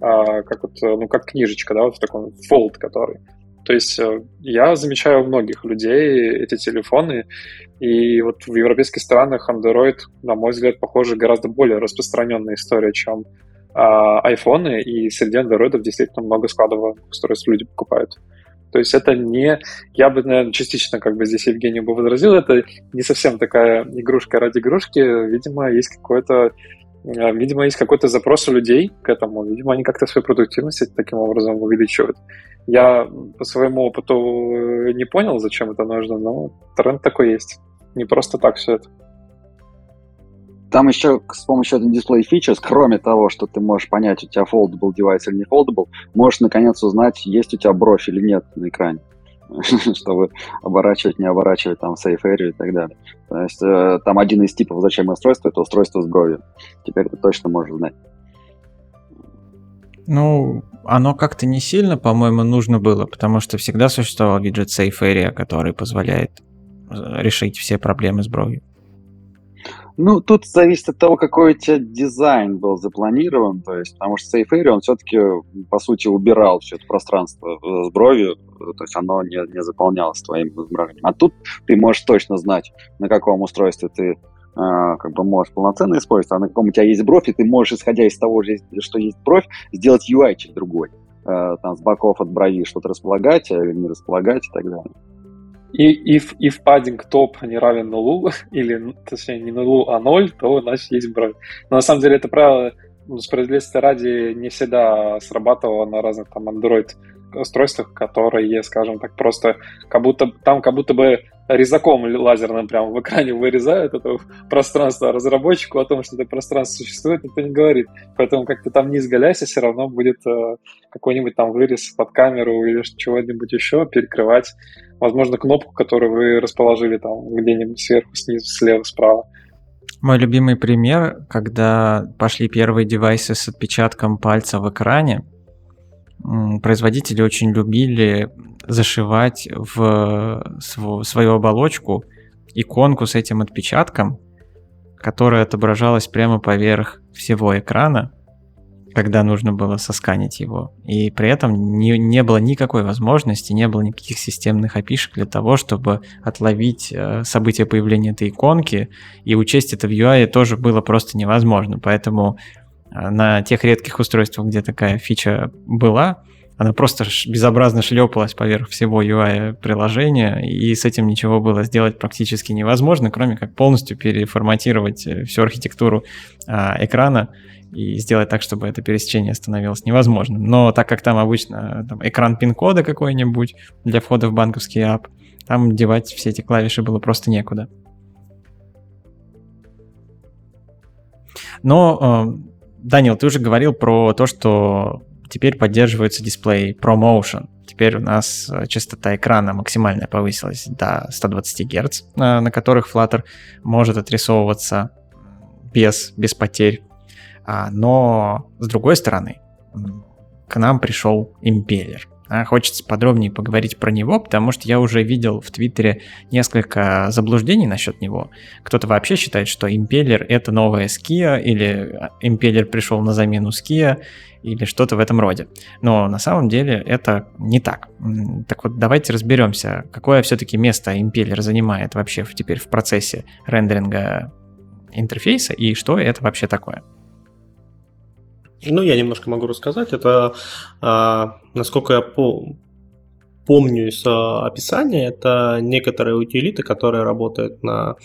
а, как, вот, ну, как книжечка, да, вот в таком fold, который. То есть э, я замечаю у многих людей эти телефоны, и вот в европейских странах Android, на мой взгляд, похоже, гораздо более распространенная история, чем а, айфоны, и среди андроидов действительно много складовых устройств люди покупают. То есть это не... Я бы, наверное, частично как бы здесь Евгению бы возразил, это не совсем такая игрушка ради игрушки. Видимо, есть какой-то э, Видимо, есть какой-то запрос у людей к этому. Видимо, они как-то свою продуктивность таким образом увеличивают. Я по своему опыту не понял, зачем это нужно, но тренд такой есть. Не просто так все это. Там еще с помощью этого дисплей features, кроме того, что ты можешь понять, у тебя foldable девайс или не foldable, можешь наконец узнать, есть у тебя бровь или нет на экране [LAUGHS] чтобы оборачивать, не оборачивать там safe area и так далее. То есть э, там один из типов зачем устройства это устройство с бровью. Теперь ты точно можешь знать. Ну, оно как-то не сильно, по-моему, нужно было, потому что всегда существовал виджет Safe Area, который позволяет э, решить все проблемы с бровью. Ну, тут зависит от того, какой у тебя дизайн был запланирован, то есть, потому что Safe он все-таки, по сути, убирал все это пространство с бровью, то есть оно не, не заполнялось твоим изображением. А тут ты можешь точно знать, на каком устройстве ты э, как бы можешь полноценно использовать, а на каком у тебя есть бровь, и ты можешь, исходя из того, что есть бровь, сделать UI-чик другой. Э, там с боков от брови что-то располагать или не располагать и так далее и if, if padding топ не равен нулу, [LAUGHS] или, точнее, не нулу, а ноль, то, значит, есть бровь. Но на самом деле это правило, ну, справедливости ради, не всегда срабатывало на разных там Android устройствах, которые, скажем так, просто как будто там как будто бы резаком лазерным прямо в экране вырезают это пространство, разработчику о том, что это пространство существует, никто не говорит. Поэтому как то там не изгаляйся, все равно будет э, какой-нибудь там вырез под камеру или чего-нибудь еще перекрывать, возможно, кнопку, которую вы расположили там где-нибудь сверху, снизу, слева, справа. Мой любимый пример, когда пошли первые девайсы с отпечатком пальца в экране, производители очень любили зашивать в свою оболочку иконку с этим отпечатком, которая отображалась прямо поверх всего экрана, когда нужно было сосканить его. И при этом не, не было никакой возможности, не было никаких системных опишек для того, чтобы отловить э, события появления этой иконки, и учесть это в UI тоже было просто невозможно. Поэтому на тех редких устройствах, где такая фича была, она просто безобразно шлепалась поверх всего UI приложения, и с этим ничего было сделать практически невозможно, кроме как полностью переформатировать э, всю архитектуру а, экрана и сделать так, чтобы это пересечение становилось невозможным. Но так как там обычно там, экран пин-кода какой-нибудь для входа в банковский ап, там девать все эти клавиши было просто некуда. Но, э, Данил, ты уже говорил про то, что теперь поддерживается дисплей ProMotion. Теперь у нас э, частота экрана максимальная повысилась до 120 Гц, на, на которых Flutter может отрисовываться без, без потерь. А, но, с другой стороны, к нам пришел импеллер. А, хочется подробнее поговорить про него, потому что я уже видел в Твиттере несколько заблуждений насчет него. Кто-то вообще считает, что импеллер это новая Skia, или а, импеллер пришел на замену Skia, или что-то в этом роде. Но на самом деле это не так. Так вот, давайте разберемся, какое все-таки место импеллер занимает вообще теперь в процессе рендеринга интерфейса и что это вообще такое? Ну, я немножко могу рассказать. Это, а, насколько я по помню из а, описания, это некоторые утилиты, которые работают на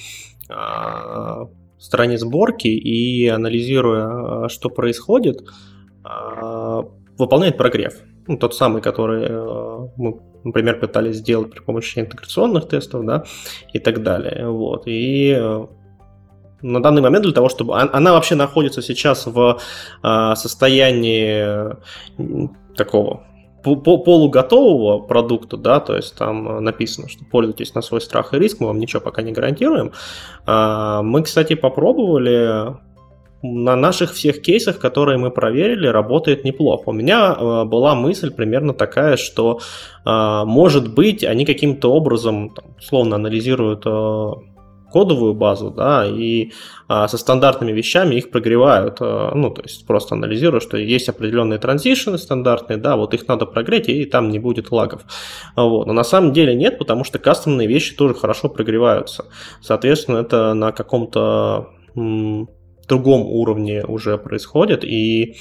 а, стороне сборки и анализируя, что происходит, выполняет прогрев. Ну, тот самый, который а, мы, например, пытались сделать при помощи интеграционных тестов, да, и так далее. Вот. И а, на данный момент для того, чтобы... Она вообще находится сейчас в э, состоянии такого полуготового продукта, да, то есть там написано, что пользуйтесь на свой страх и риск, мы вам ничего пока не гарантируем. А, мы, кстати, попробовали на наших всех кейсах, которые мы проверили, работает неплохо. У меня э, была мысль примерно такая, что, может быть, они каким-то образом, там, условно, анализируют кодовую базу, да, и а, со стандартными вещами их прогревают, а, ну, то есть просто анализируя, что есть определенные транзишны стандартные, да, вот их надо прогреть, и там не будет лагов. Вот. Но на самом деле нет, потому что кастомные вещи тоже хорошо прогреваются. Соответственно, это на каком-то другом уровне уже происходит, и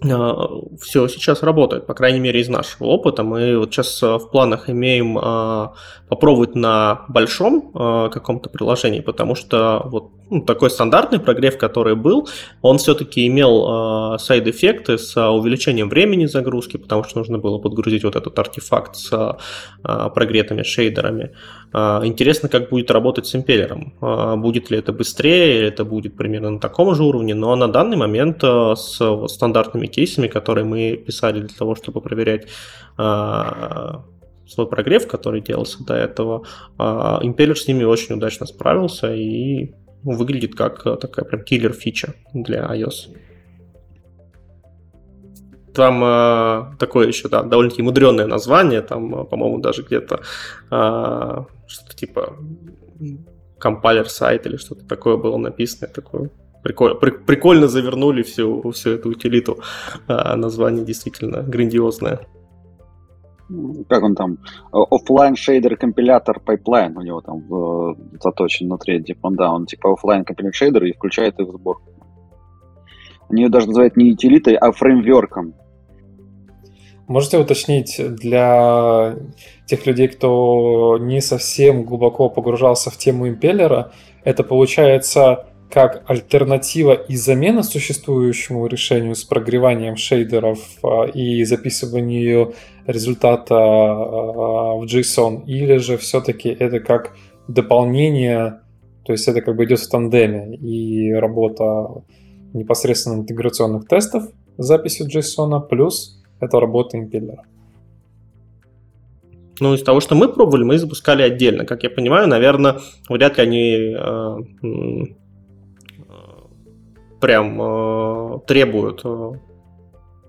все сейчас работает, по крайней мере, из нашего опыта. Мы вот сейчас а, в планах имеем а, попробовать на большом каком-то приложении, потому что вот ну, такой стандартный прогрев, который был, он все-таки имел сайд-эффекты с увеличением времени загрузки, потому что нужно было подгрузить вот этот артефакт с прогретыми шейдерами. Интересно, как будет работать с импеллером. Будет ли это быстрее, или это будет примерно на таком же уровне, но на данный момент с стандартными кейсами, которые мы писали для того, чтобы проверять а, свой прогрев, который делался до этого, а, Impeller с ними очень удачно справился и выглядит как такая прям киллер-фича для iOS. Там э, такое еще, да, довольно-таки мудреное название, там, по-моему, даже где-то э, что-то типа compiler side или что-то такое было написано, такое Прикольно, при, прикольно завернули всю, всю эту утилиту. А, название действительно грандиозное. Как он там? Offline shader compiler pipeline у него там э, заточен внутри. Типа, он, да, он типа оффлайн компилятор шейдер и включает их в сборку. Они ее даже называют не утилитой, а фреймверком. Можете уточнить для тех людей, кто не совсем глубоко погружался в тему импеллера, это получается как альтернатива и замена существующему решению с прогреванием шейдеров а, и записыванию результата а, в JSON, или же все-таки это как дополнение, то есть это как бы идет в тандеме и работа непосредственно интеграционных тестов с записью JSON, плюс это работа импеллера. Ну, из того, что мы пробовали, мы запускали отдельно. Как я понимаю, наверное, вряд ли они прям э, требуют э,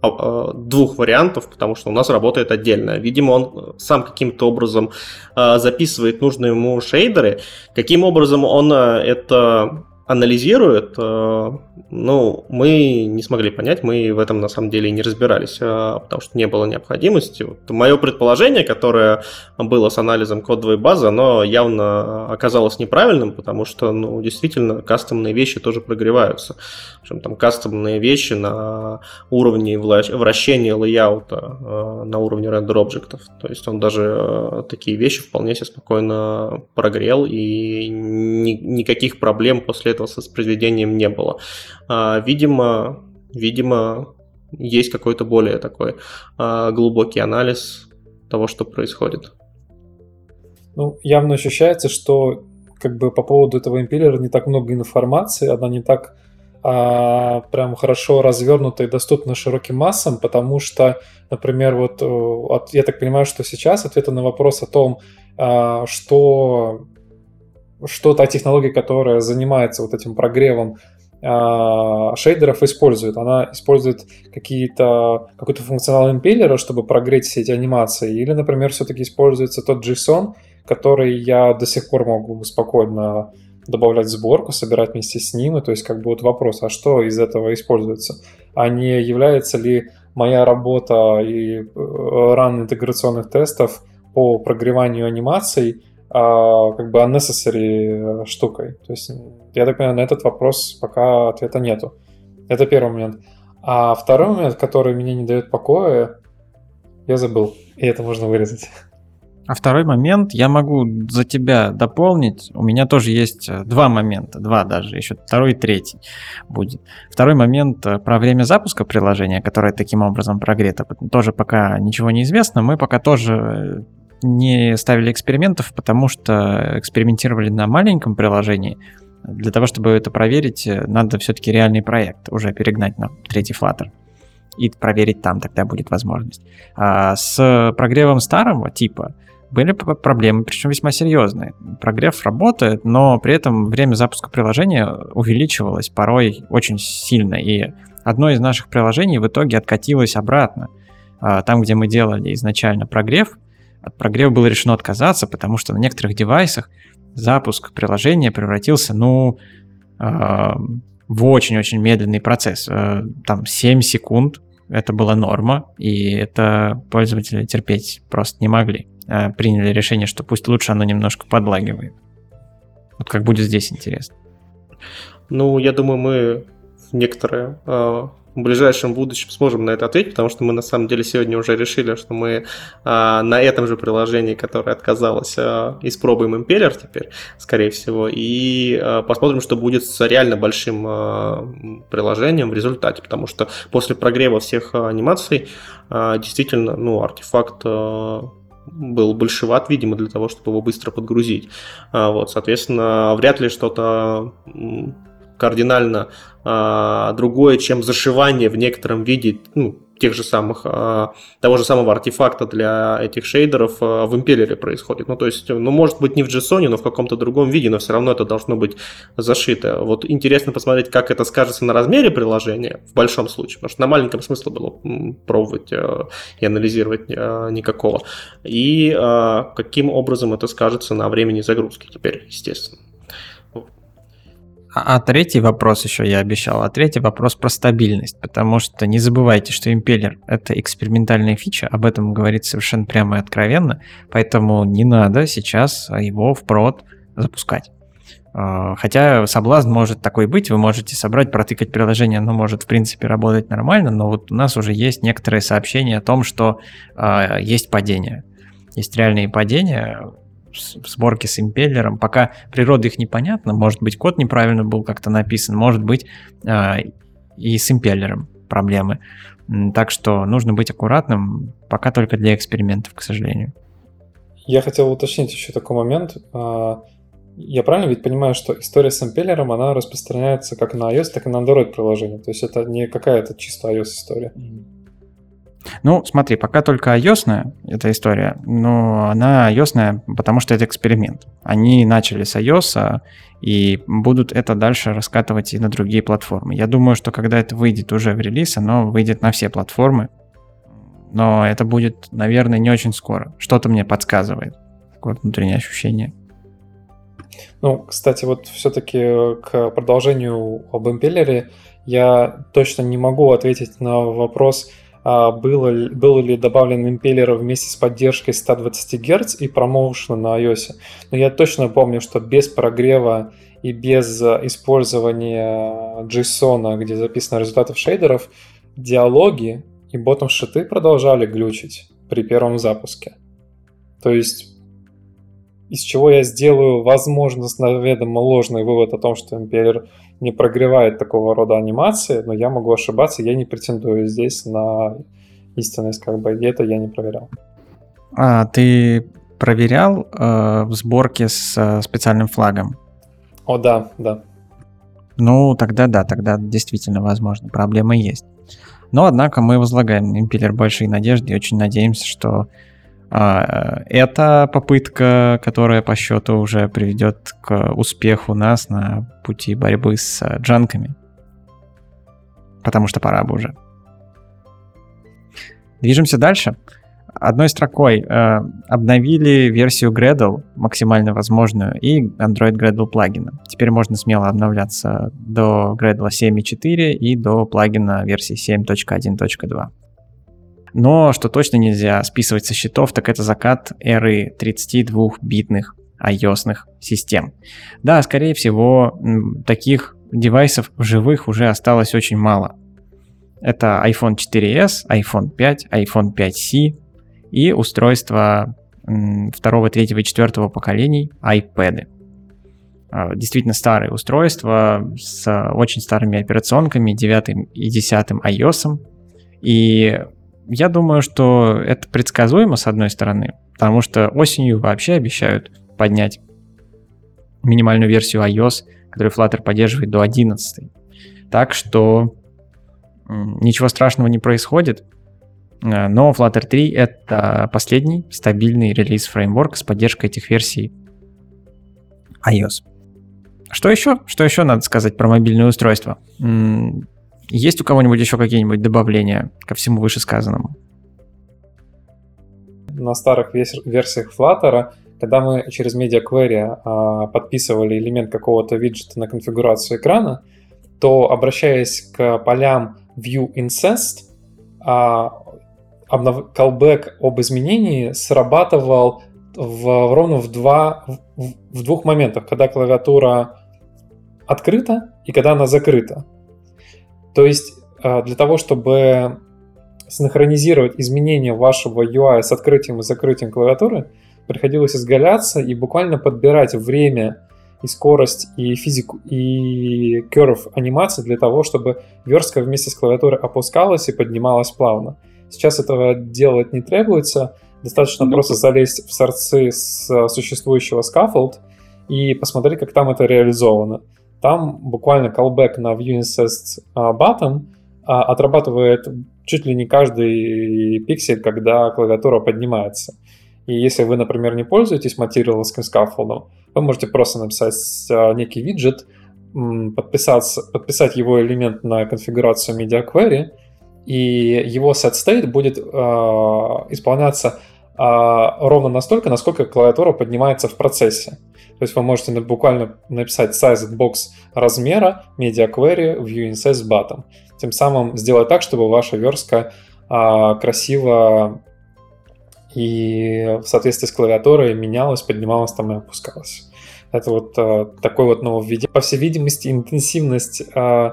э, двух вариантов, потому что у нас работает отдельно. Видимо, он сам каким-то образом записывает нужные ему шейдеры. Каким образом он это анализирует, э, ну, мы не смогли понять, мы в этом на самом деле не разбирались, э, потому что не было необходимости. Вот мое предположение, которое было с анализом кодовой базы, оно явно оказалось неправильным, потому что, ну, действительно, кастомные вещи тоже прогреваются. Причем там кастомные вещи на уровне вращения лейаута, э, на уровне рендер объектов. То есть он даже такие вещи вполне себе спокойно прогрел, и ни, никаких проблем после этого с воспроизведением не было. А, видимо, видимо, есть какой-то более такой а, глубокий анализ того, что происходит. Ну, явно ощущается, что как бы по поводу этого импеллера не так много информации, она не так а, прям хорошо развернута и доступна широким массам, потому что, например, вот от, я так понимаю, что сейчас ответы на вопрос о том, а, что что та технология, которая занимается вот этим прогревом э, шейдеров, использует. Она использует какие-то, какой-то функционал импеллера, чтобы прогреть все эти анимации, или, например, все-таки используется тот JSON, который я до сих пор могу спокойно добавлять в сборку, собирать вместе с ним. И то есть как бы вот вопрос, а что из этого используется? А не является ли моя работа и ран э, интеграционных тестов по прогреванию анимаций а, как бы unnecessary штукой. То есть, я так понимаю, на этот вопрос пока ответа нету. Это первый момент. А второй момент, который меня не дает покоя, я забыл. И это можно вырезать. А второй момент я могу за тебя дополнить. У меня тоже есть э, два момента, два даже, еще второй и третий будет. Второй момент э, про время запуска приложения, которое таким образом прогрето. Тоже пока ничего не известно. Мы пока тоже э, не ставили экспериментов, потому что экспериментировали на маленьком приложении. Для того, чтобы это проверить, надо все-таки реальный проект уже перегнать на третий Flutter и проверить там, тогда будет возможность. А с прогревом старого типа были проблемы, причем весьма серьезные. Прогрев работает, но при этом время запуска приложения увеличивалось порой очень сильно, и одно из наших приложений в итоге откатилось обратно. А, там, где мы делали изначально прогрев, от прогрева было решено отказаться, потому что на некоторых девайсах запуск приложения превратился, ну, а, в очень-очень медленный процесс. А, там 7 секунд это была норма, и это пользователи терпеть просто не могли. А, приняли решение, что пусть лучше оно немножко подлагивает. Вот как будет здесь интересно. Ну, я думаю, мы некоторые а, в ближайшем будущем сможем на это ответить, потому что мы на самом деле сегодня уже решили, что мы а, на этом же приложении, которое отказалось, а, испробуем Impeller теперь, скорее всего, и а, посмотрим, что будет с реально большим а, приложением в результате, потому что после прогрева всех анимаций а, действительно, ну, артефакт а, был большеват, видимо, для того, чтобы его быстро подгрузить. А, вот, соответственно, вряд ли что-то кардинально а, другое, чем зашивание в некотором виде ну, тех же самых, а, того же самого артефакта для этих шейдеров а, в импеллере происходит. Ну, то есть, ну, может быть, не в JSON, но в каком-то другом виде, но все равно это должно быть зашито. Вот интересно посмотреть, как это скажется на размере приложения в большом случае, потому что на маленьком смысла было пробовать а, и анализировать а, никакого. И а, каким образом это скажется на времени загрузки теперь, естественно. А, а третий вопрос еще я обещал. А третий вопрос про стабильность. Потому что не забывайте, что импеллер — это экспериментальная фича. Об этом говорится совершенно прямо и откровенно. Поэтому не надо сейчас его в прод запускать. А, хотя соблазн может такой быть, вы можете собрать, протыкать приложение, оно может в принципе работать нормально, но вот у нас уже есть некоторые сообщения о том, что э, есть падения. Есть реальные падения, в сборке с импеллером. Пока природа их непонятна, может быть, код неправильно был как-то написан, может быть, э, и с импеллером проблемы. Так что нужно быть аккуратным, пока только для экспериментов, к сожалению. Я хотел уточнить еще такой момент. А, я правильно ведь понимаю, что история с импеллером, она распространяется как на iOS, так и на Android приложение. То есть это не какая-то чисто iOS история. Ну, смотри, пока только ios эта история, но она ios потому что это эксперимент. Они начали с iOS и будут это дальше раскатывать и на другие платформы. Я думаю, что когда это выйдет уже в релиз, оно выйдет на все платформы, но это будет, наверное, не очень скоро. Что-то мне подсказывает. Такое внутреннее ощущение. Ну, кстати, вот все-таки к продолжению об импеллере я точно не могу ответить на вопрос, а, было, было ли добавлен импеллер вместе с поддержкой 120 Гц и промоушена на iOS. Но я точно помню, что без прогрева и без использования JSON, где записаны результаты шейдеров, диалоги и ботом-шиты продолжали глючить при первом запуске. То есть из чего я сделаю, возможно, наведомо ложный вывод о том, что импеллер не прогревает такого рода анимации, но я могу ошибаться, я не претендую здесь на истинность, как бы, и это я не проверял. А ты проверял э, в сборке с э, специальным флагом? О, да, да. Ну, тогда да, тогда действительно, возможно, проблемы есть. Но, однако, мы возлагаем импеллер большие надежды и очень надеемся, что это попытка, которая по счету уже приведет к успеху нас на пути борьбы с э, джанками. Потому что пора бы уже. Движемся дальше. Одной строкой э, обновили версию Gradle, максимально возможную, и Android Gradle плагина. Теперь можно смело обновляться до Gradle 7.4 и до плагина версии 7.1.2. Но что точно нельзя списывать со счетов, так это закат эры 32-битных ios систем. Да, скорее всего, таких девайсов живых уже осталось очень мало. Это iPhone 4s, iPhone 5, iPhone 5c и устройства второго, третьего и четвертого поколений iPad. А, действительно старые устройства с очень старыми операционками, 9 и 10 iOS. И я думаю, что это предсказуемо, с одной стороны, потому что осенью вообще обещают поднять минимальную версию iOS, которую Flutter поддерживает до 11. Так что ничего страшного не происходит. Э, но Flutter 3 — это последний стабильный релиз фреймворка с поддержкой этих версий iOS. Что еще? Что еще надо сказать про мобильное устройство? Есть у кого-нибудь еще какие-нибудь добавления ко всему вышесказанному? На старых версиях Flutter, когда мы через Media Query а, подписывали элемент какого-то виджета на конфигурацию экрана, то обращаясь к полям View Incest, а, callback об изменении срабатывал в, ровно в, два, в, в двух моментах, когда клавиатура открыта и когда она закрыта. То есть а, для того, чтобы синхронизировать изменения вашего UI с открытием и закрытием клавиатуры, приходилось изгаляться и буквально подбирать время и скорость, и физику, и curve анимации для того, чтобы верстка вместе с клавиатурой опускалась и поднималась плавно. Сейчас этого делать не требуется, достаточно ну, просто залезть в сорцы с существующего scaffold и посмотреть, как там это реализовано. Там буквально callback на ViewIncest а, button а, отрабатывает чуть ли не каждый пиксель, когда клавиатура поднимается. И если вы, например, не пользуетесь материаловским скаффолдом, вы можете просто написать а, некий виджет, подписаться, подписать его элемент на конфигурацию Media Query, и его set state будет э, исполняться э, ровно настолько, насколько клавиатура поднимается в процессе. То есть вы можете буквально написать size box размера media query view incest button. Тем самым сделать так, чтобы ваша верстка э, красиво и в соответствии с клавиатурой менялась, поднималась там и опускалась. Это вот э, такой вот нововведение. По всей видимости, интенсивность э,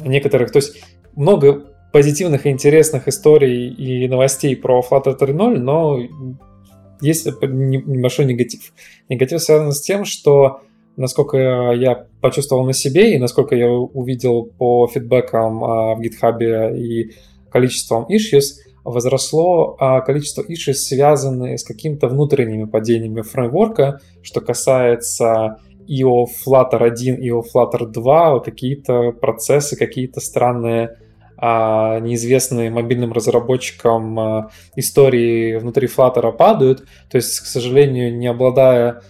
некоторых, то есть много позитивных и интересных историй и новостей про Flutter 3.0, но есть небольшой негатив. Негатив связан с тем, что насколько я почувствовал на себе и насколько я увидел по фидбэкам а, в GitHub и количеством issues, возросло а, количество issues, связанные с какими-то внутренними падениями фреймворка, что касается IO Flutter 1, IO Flutter 2, какие-то процессы, какие-то странные неизвестные мобильным разработчикам а, истории внутри Flutter падают. То есть, к сожалению, не обладая,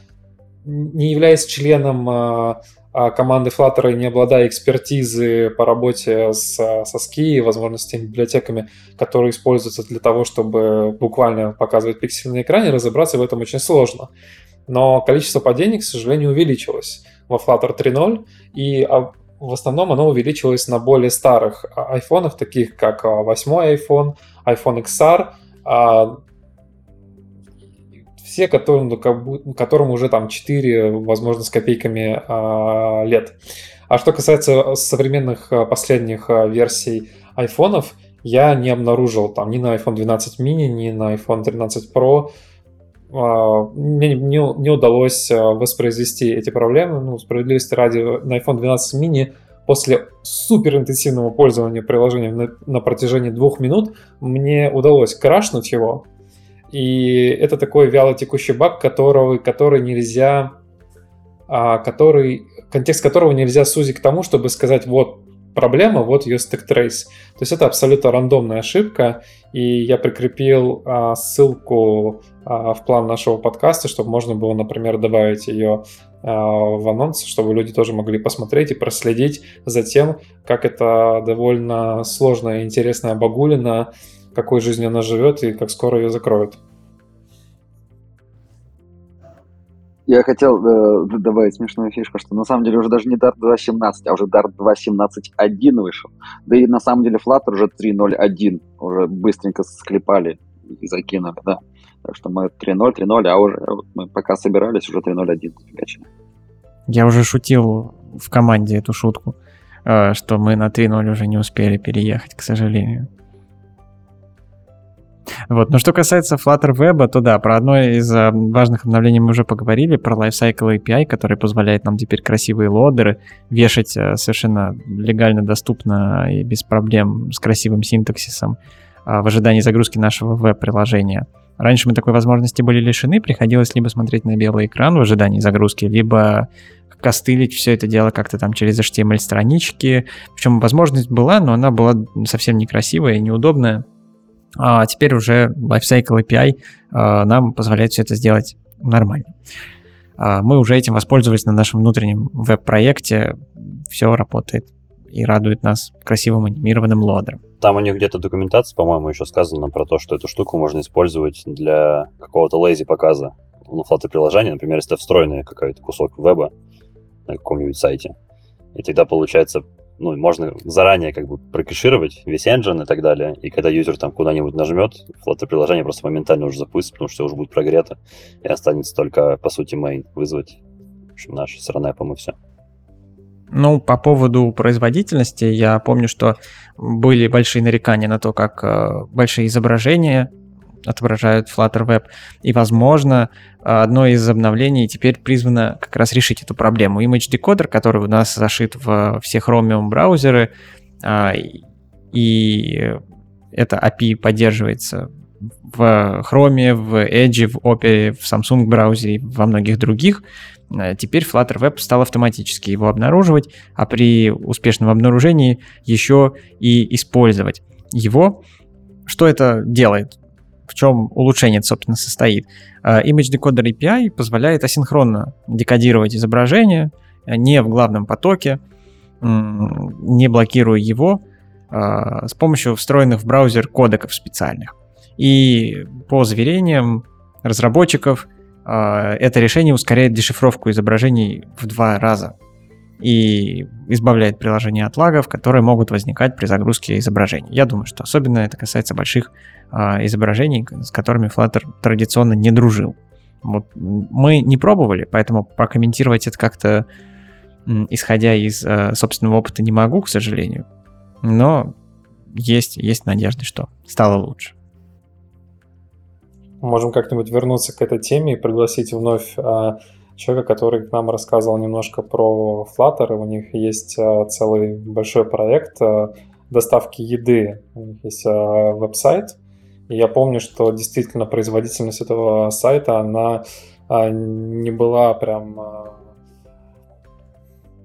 не являясь членом а, команды Flutter и не обладая экспертизы по работе с, со ски и возможностями библиотеками, которые используются для того, чтобы буквально показывать пиксели на экране, разобраться в этом очень сложно. Но количество падений, к сожалению, увеличилось во Flutter 3.0, и в основном оно увеличилось на более старых а, айфонах, таких как 8 а, iPhone, iPhone XR, а, все, которым, ну, которым уже там 4, возможно, с копейками лет. А что касается современных последних версий айфонов, я не обнаружил там ни на iPhone 12 mini, ни на iPhone 13 Pro а, мне не, не удалось а, воспроизвести эти проблемы. Ну, справедливости ради, на iPhone 12 mini после суперинтенсивного пользования приложением на, на протяжении двух минут мне удалось крашнуть его. И это такой вяло текущий баг, которого, который нельзя, а, который, контекст которого нельзя сузить к тому, чтобы сказать, вот проблема, вот ее stack trace. То есть это абсолютно рандомная ошибка, и я прикрепил а, ссылку а, в план нашего подкаста, чтобы можно было, например, добавить ее а, в анонс, чтобы люди тоже могли посмотреть и проследить за тем, как это довольно сложная и интересная багулина, какой жизнью она живет и как скоро ее закроют. Я хотел э, добавить смешную фишку, что на самом деле уже даже не Dart 2.17, а уже Dart 2.17.1 вышел. Да и на самом деле Flutter уже 3.0.1 уже быстренько склепали и закинули, да. Так что мы 3-0, 3-0, а уже вот мы пока собирались, уже 3-0-1 зафигачили. Я уже шутил в команде эту шутку, э, что мы на 3-0 уже не успели переехать, к сожалению. Вот. Но что касается Flutter Web, то да, про одно из э, важных обновлений мы уже поговорили, про Lifecycle API, который позволяет нам теперь красивые лодеры вешать э, совершенно легально доступно и без проблем с красивым синтаксисом в ожидании загрузки нашего веб-приложения. Раньше мы такой возможности были лишены, приходилось либо смотреть на белый экран в ожидании загрузки, либо костылить все это дело как-то там через HTML-странички. Причем возможность была, но она была совсем некрасивая и неудобная. А теперь уже Lifecycle API а, нам позволяет все это сделать нормально. А, мы уже этим воспользовались на нашем внутреннем веб-проекте. Все работает и радует нас красивым анимированным лодером. Там у них где-то документация, по-моему, еще сказано про то, что эту штуку можно использовать для какого-то лейзи показа ну, флоты приложения, например, если это встроенный какой-то кусок веба на каком-нибудь сайте. И тогда получается, ну, можно заранее как бы прокешировать весь engine и так далее. И когда юзер там куда-нибудь нажмет, флоты приложения просто моментально уже запустится, потому что уже будет прогрето. И останется только, по сути, main вызвать. В общем, наш с по-моему, все. Ну, по поводу производительности, я помню, что были большие нарекания на то, как э, большие изображения отображают Flutter Web. И, возможно, одно из обновлений теперь призвано как раз решить эту проблему. Image Decoder, который у нас зашит в все Chromium браузеры, а, и это API поддерживается в Chrome, в Edge, в Opera, в Samsung браузере, во многих других. Э, теперь Flutter Web стал автоматически его обнаруживать, а при успешном обнаружении еще и использовать его. Что это делает? В чем улучшение, собственно, состоит? Э, Image Decoder API позволяет асинхронно декодировать изображение э, не в главном потоке, не блокируя его, с помощью встроенных в браузер кодеков специальных. И по заверениям разработчиков, а, это решение ускоряет дешифровку изображений в два раза и избавляет приложение от лагов, которые могут возникать при загрузке изображений. Я думаю, что особенно это касается больших а, изображений, с которыми Flutter традиционно не дружил. Вот мы не пробовали, поэтому прокомментировать это как-то исходя из э, собственного опыта не могу, к сожалению. Но есть, есть надежда, что стало лучше можем как-нибудь вернуться к этой теме и пригласить вновь а, человека, который нам рассказывал немножко про Flutter. У них есть а, целый большой проект а, доставки еды. У них есть веб-сайт. И я помню, что действительно производительность этого сайта, она не была прям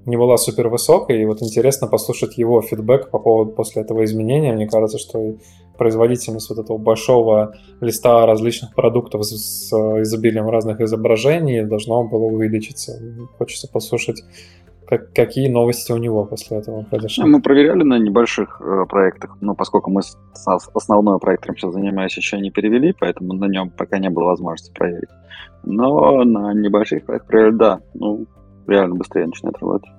не была супер высокой, и вот интересно послушать его фидбэк по поводу после этого изменения. Мне кажется, что производительность вот этого большого листа различных продуктов с изобилием разных изображений должно было увеличиться. Хочется послушать, как, какие новости у него после этого произошли. Мы проверяли на небольших э, проектах, но поскольку мы с, с основной проектом сейчас занимаясь еще не перевели, поэтому на нем пока не было возможности проверить. Но на небольших проектах проверили, да, ну, реально быстрее начинает работать.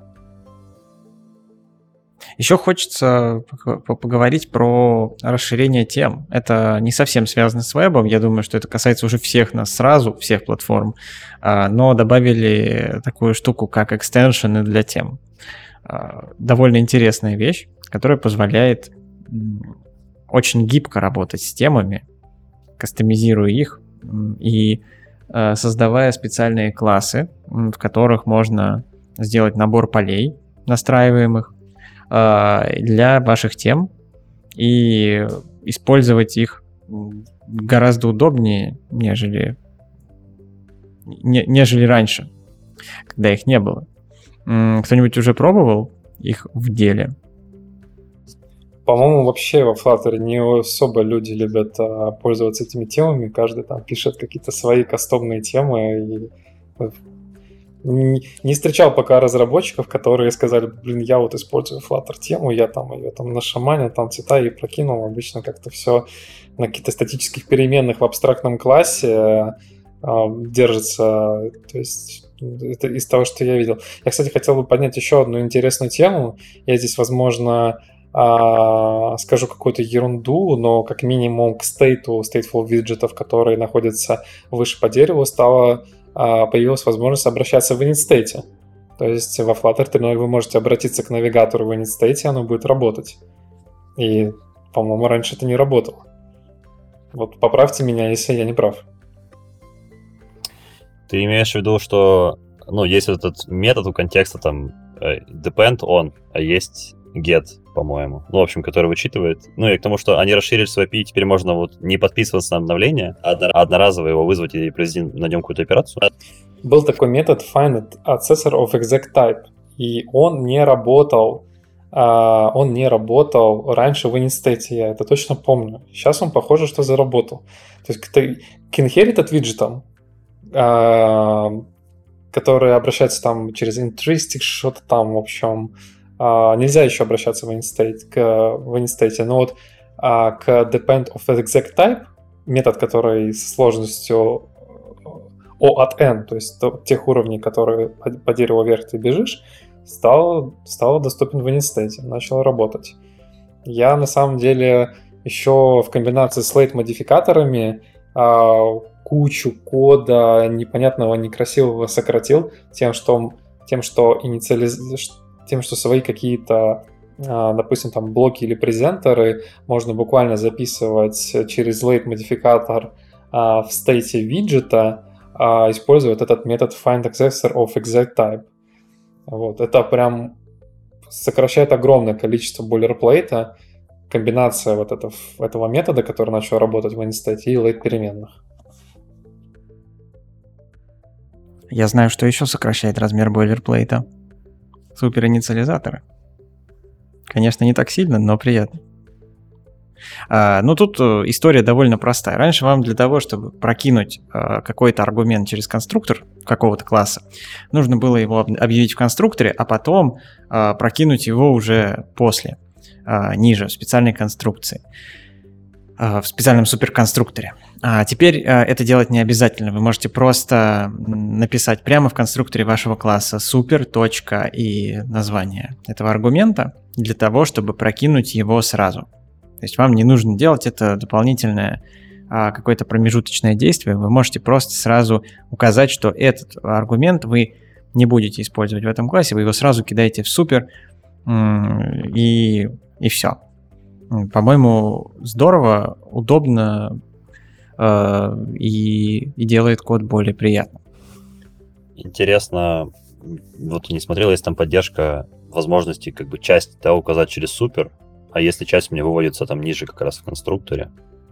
Еще хочется поговорить про расширение тем. Это не совсем связано с вебом, я думаю, что это касается уже всех нас сразу, всех платформ, а, но добавили такую штуку, как экстеншены для тем. А, довольно интересная вещь, которая позволяет очень гибко работать с темами, кастомизируя их и а, создавая специальные классы, в которых можно сделать набор полей настраиваемых, для ваших тем и использовать их гораздо удобнее, нежели, не, нежели раньше, когда их не было. Кто-нибудь уже пробовал их в деле? По-моему, вообще во Flutter не особо люди любят а, пользоваться этими темами. Каждый там пишет какие-то свои кастомные темы. И не, встречал пока разработчиков, которые сказали, блин, я вот использую Flutter тему, я там ее там на шамане, там цвета и прокинул. Обычно как-то все на каких-то статических переменных в абстрактном классе э, держится. То есть это из того, что я видел. Я, кстати, хотел бы поднять еще одну интересную тему. Я здесь, возможно, а, скажу какую-то ерунду, но как минимум к стейту stateful виджетов, которые находятся выше по дереву, стало, появилась возможность обращаться в state. То есть во Flutter 3.0 вы можете обратиться к навигатору в init state, и оно будет работать. И, по-моему, раньше это не работало. Вот поправьте меня, если я не прав. Ты имеешь в виду, что ну, есть этот метод у контекста там э, depend on, а есть get, по-моему. Ну, в общем, который вычитывает. Ну, и к тому, что они расширили свой API, теперь можно вот не подписываться на обновление, а одноразово его вызвать и произвести на нем какую-то операцию. Был такой метод find accessor of exact type, и он не работал Uh, он не работал раньше в InState, я это точно помню. Сейчас он, похоже, что заработал. То есть к inherited виджетам, uh, которые обращаются там через intrinsic, что-то там, в общем, а, нельзя еще обращаться в InState, к, в InState, но вот а, к depend of exact type, метод, который с сложностью O от N, то есть тех уровней, которые по, по дереву вверх ты бежишь, стал, стал доступен в InState, начал работать. Я на самом деле еще в комбинации с late-модификаторами а, кучу кода непонятного, некрасивого сократил тем, что, тем, что инициализ тем, что свои какие-то а, допустим, там блоки или презентеры можно буквально записывать через late модификатор а, в стейте виджета, а, используя вот этот метод find accessor of exact type. Вот, это прям сокращает огромное количество бойлерплейта, комбинация вот этого, этого метода, который начал работать в InState, и late переменных. Я знаю, что еще сокращает размер бойлерплейта суперинициализаторы. Конечно, не так сильно, но приятно. А, ну, тут э, история довольно простая. Раньше вам для того, чтобы прокинуть а, какой-то аргумент через конструктор какого-то класса, нужно было его объявить в конструкторе, а потом а, прокинуть его уже после, ниже, в специальной конструкции. В специальном суперконструкторе. А теперь э, это делать не обязательно. Вы можете просто написать прямо в конструкторе вашего класса супер, точка и название этого аргумента для того, чтобы прокинуть его сразу. То есть вам не нужно делать это дополнительное а, какое-то промежуточное действие. Вы можете просто сразу указать, что этот аргумент вы не будете использовать в этом классе, вы его сразу кидаете в супер и, и все. По-моему, здорово, удобно э, и, и делает код более приятным. Интересно, вот не смотрел, есть там поддержка возможности как бы часть да, указать через супер, а если часть мне выводится там ниже как раз в конструкторе,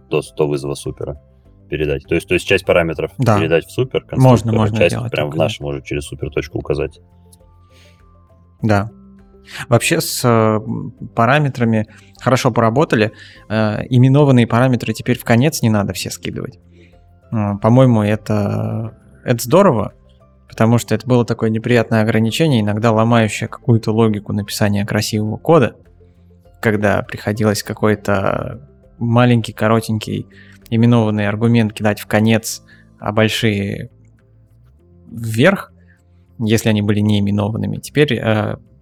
до, до вызова супера передать. То есть, то есть часть параметров да. передать в супер, можно, можно часть прям в наш может через супер точку указать. Да, Вообще с э, параметрами хорошо поработали. Э, именованные параметры теперь в конец не надо все скидывать. Э, по-моему, это, это здорово, потому что это было такое неприятное ограничение, иногда ломающее какую-то логику написания красивого кода, когда приходилось какой-то маленький, коротенький именованный аргумент кидать в конец, а большие вверх, если они были не именованными. Теперь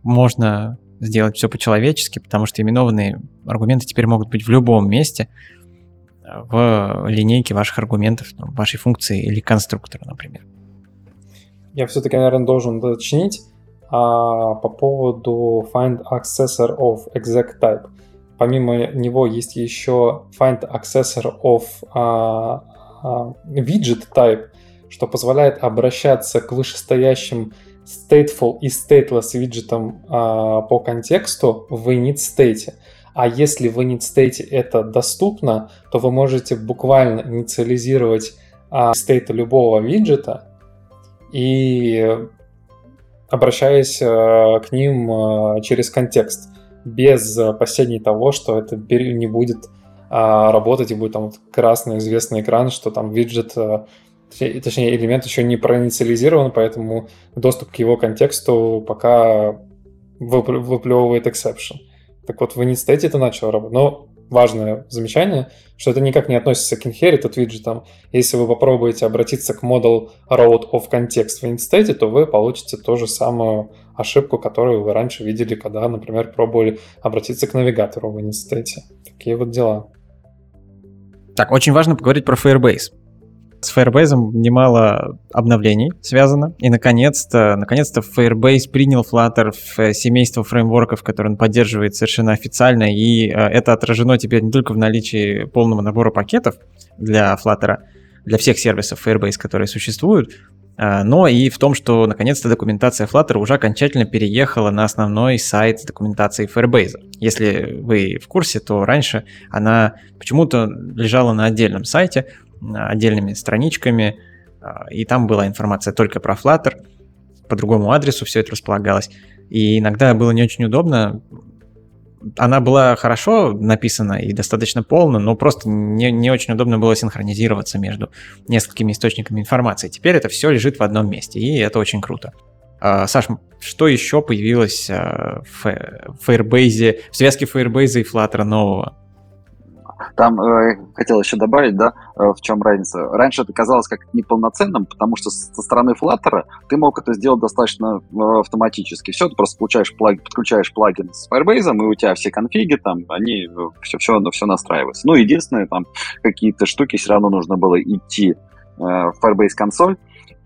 можно сделать все по-человечески, потому что именованные аргументы теперь могут быть в любом месте э, в линейке ваших аргументов, вашей функции или конструктора, например. Я все-таки, наверное, должен уточнить а, по поводу find accessor of exact type. Помимо него есть еще find accessor of а, а, widget type, что позволяет обращаться к вышестоящим stateful и stateless виджетом а, по контексту в init state. А если в init state это доступно, то вы можете буквально инициализировать а, стейт любого виджета и обращаясь а, к ним а, через контекст, без опасений того, что это не будет работать и будет там вот красный известный экран, что там виджет точнее, элемент еще не проинициализирован, поэтому доступ к его контексту пока выплевывает exception. Так вот, в init это начало работать. Но важное замечание, что это никак не относится к inherited виджетам. Если вы попробуете обратиться к model road of context в instead, то вы получите ту же самую ошибку, которую вы раньше видели, когда, например, пробовали обратиться к навигатору в instead. Такие вот дела. Так, очень важно поговорить про Firebase. С Firebase немало обновлений связано, и наконец-то, наконец-то Firebase принял Flutter в семейство фреймворков, которые он поддерживает совершенно официально, и э, это отражено теперь не только в наличии полного набора пакетов для Flutter, для всех сервисов Firebase, которые существуют, э, но и в том, что наконец-то документация Flutter уже окончательно переехала на основной сайт документации Firebase. Если вы в курсе, то раньше она почему-то лежала на отдельном сайте, отдельными страничками, а, и там была информация только про Flutter, по другому адресу все это располагалось. И иногда было не очень удобно. Она была хорошо написана и достаточно полно, но просто не, не очень удобно было синхронизироваться между несколькими источниками информации. Теперь это все лежит в одном месте, и это очень круто. А, Саш, что еще появилось а, в Firebase, в связке Firebase и Flutter нового? Там э, хотел еще добавить, да, э, в чем разница. Раньше это казалось как неполноценным, потому что со стороны Flutter ты мог это сделать достаточно э, автоматически. Все, ты просто получаешь плаг, подключаешь плагин с Firebase, и у тебя все конфиги там, они все, все, все настраиваются. Ну, единственное, там какие-то штуки все равно нужно было идти э, в Firebase консоль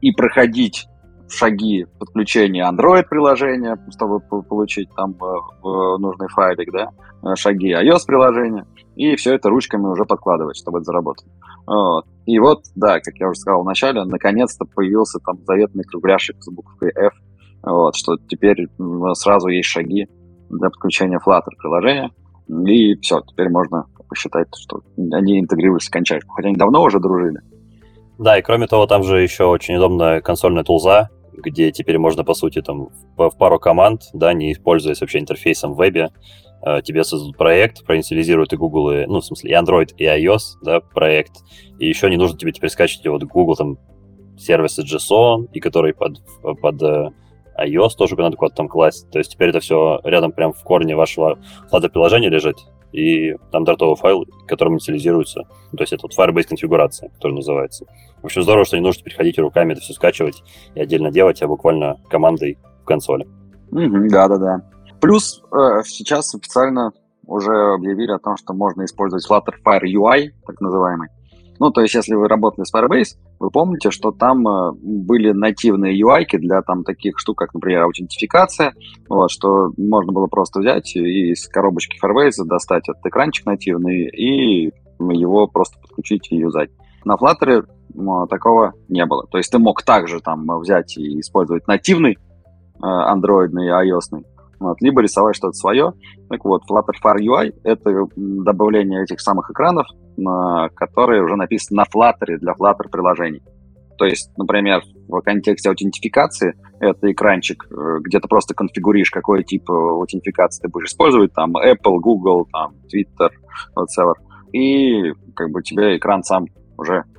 и проходить шаги подключения Android-приложения, чтобы получить там э, нужный файлик, да, э, шаги iOS-приложения, и все это ручками уже подкладывать, чтобы это заработало. Вот. И вот, да, как я уже сказал вначале, наконец-то появился там заветный кругляшек с буквой F, вот, что теперь сразу есть шаги для подключения Flutter приложения, и все, теперь можно посчитать, что они интегрировались окончательно, хотя они давно уже дружили. Да, и кроме того, там же еще очень удобная консольная тулза, где теперь можно, по сути, там в пару команд, да, не используясь вообще интерфейсом в вебе, э, тебе создадут проект, проинициализируют и Google, и, ну, в смысле, и Android, и iOS, да, проект, и еще не нужно тебе теперь скачивать вот Google там сервисы JSON, и который под, под э, iOS тоже надо куда-то там класть. То есть теперь это все рядом прям в корне вашего Flutter-приложения лежит, и там дартовый файл, которым инициализируется. То есть это вот Firebase конфигурация, которая называется. В общем, здорово, что не нужно переходить руками это все скачивать и отдельно делать, а буквально командой в консоли. Да-да-да. Плюс э, сейчас официально уже объявили о том, что можно использовать Flutter Fire UI, так называемый. Ну, то есть, если вы работали с Firebase, вы помните, что там э, были нативные UI для там таких штук, как, например, аутентификация, вот, что можно было просто взять и из коробочки Firebase достать этот экранчик нативный и его просто подключить и юзать. На Flutter такого не было. То есть ты мог также там взять и использовать нативный э, андроидный iOS, вот, либо рисовать что-то свое. Так вот, Flutter Far UI — это добавление этих самых экранов, которые уже написаны на Flutter для Flutter приложений. То есть, например, в контексте аутентификации это экранчик, э, где ты просто конфигуришь, какой тип аутентификации ты будешь использовать, там Apple, Google, там Twitter, whatever. И как бы тебе экран сам уже Э,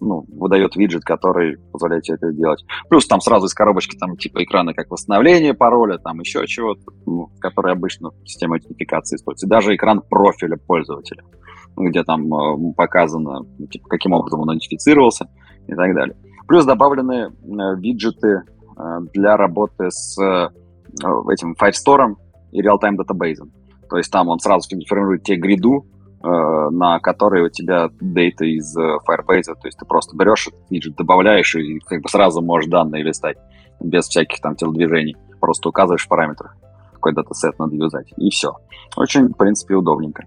ну, выдает виджет, который позволяет тебе это сделать. Плюс там сразу из коробочки там типа экраны как восстановление пароля, там еще чего-то, ну, который обычно система идентификации используется. И даже экран профиля пользователя, где там э, показано, типа, каким образом он идентифицировался и так далее. Плюс добавлены э, виджеты э, для работы с э, этим Firestore и Real-Time Database. То есть там он сразу формирует тебе гриду, Э, на которые у тебя дейта из э, Firebase, то есть ты просто берешь виджет, добавляешь и как бы сразу можешь данные листать без всяких там телодвижений. Просто указываешь в параметрах, какой датасет надо юзать, и все. Очень, в принципе, удобненько.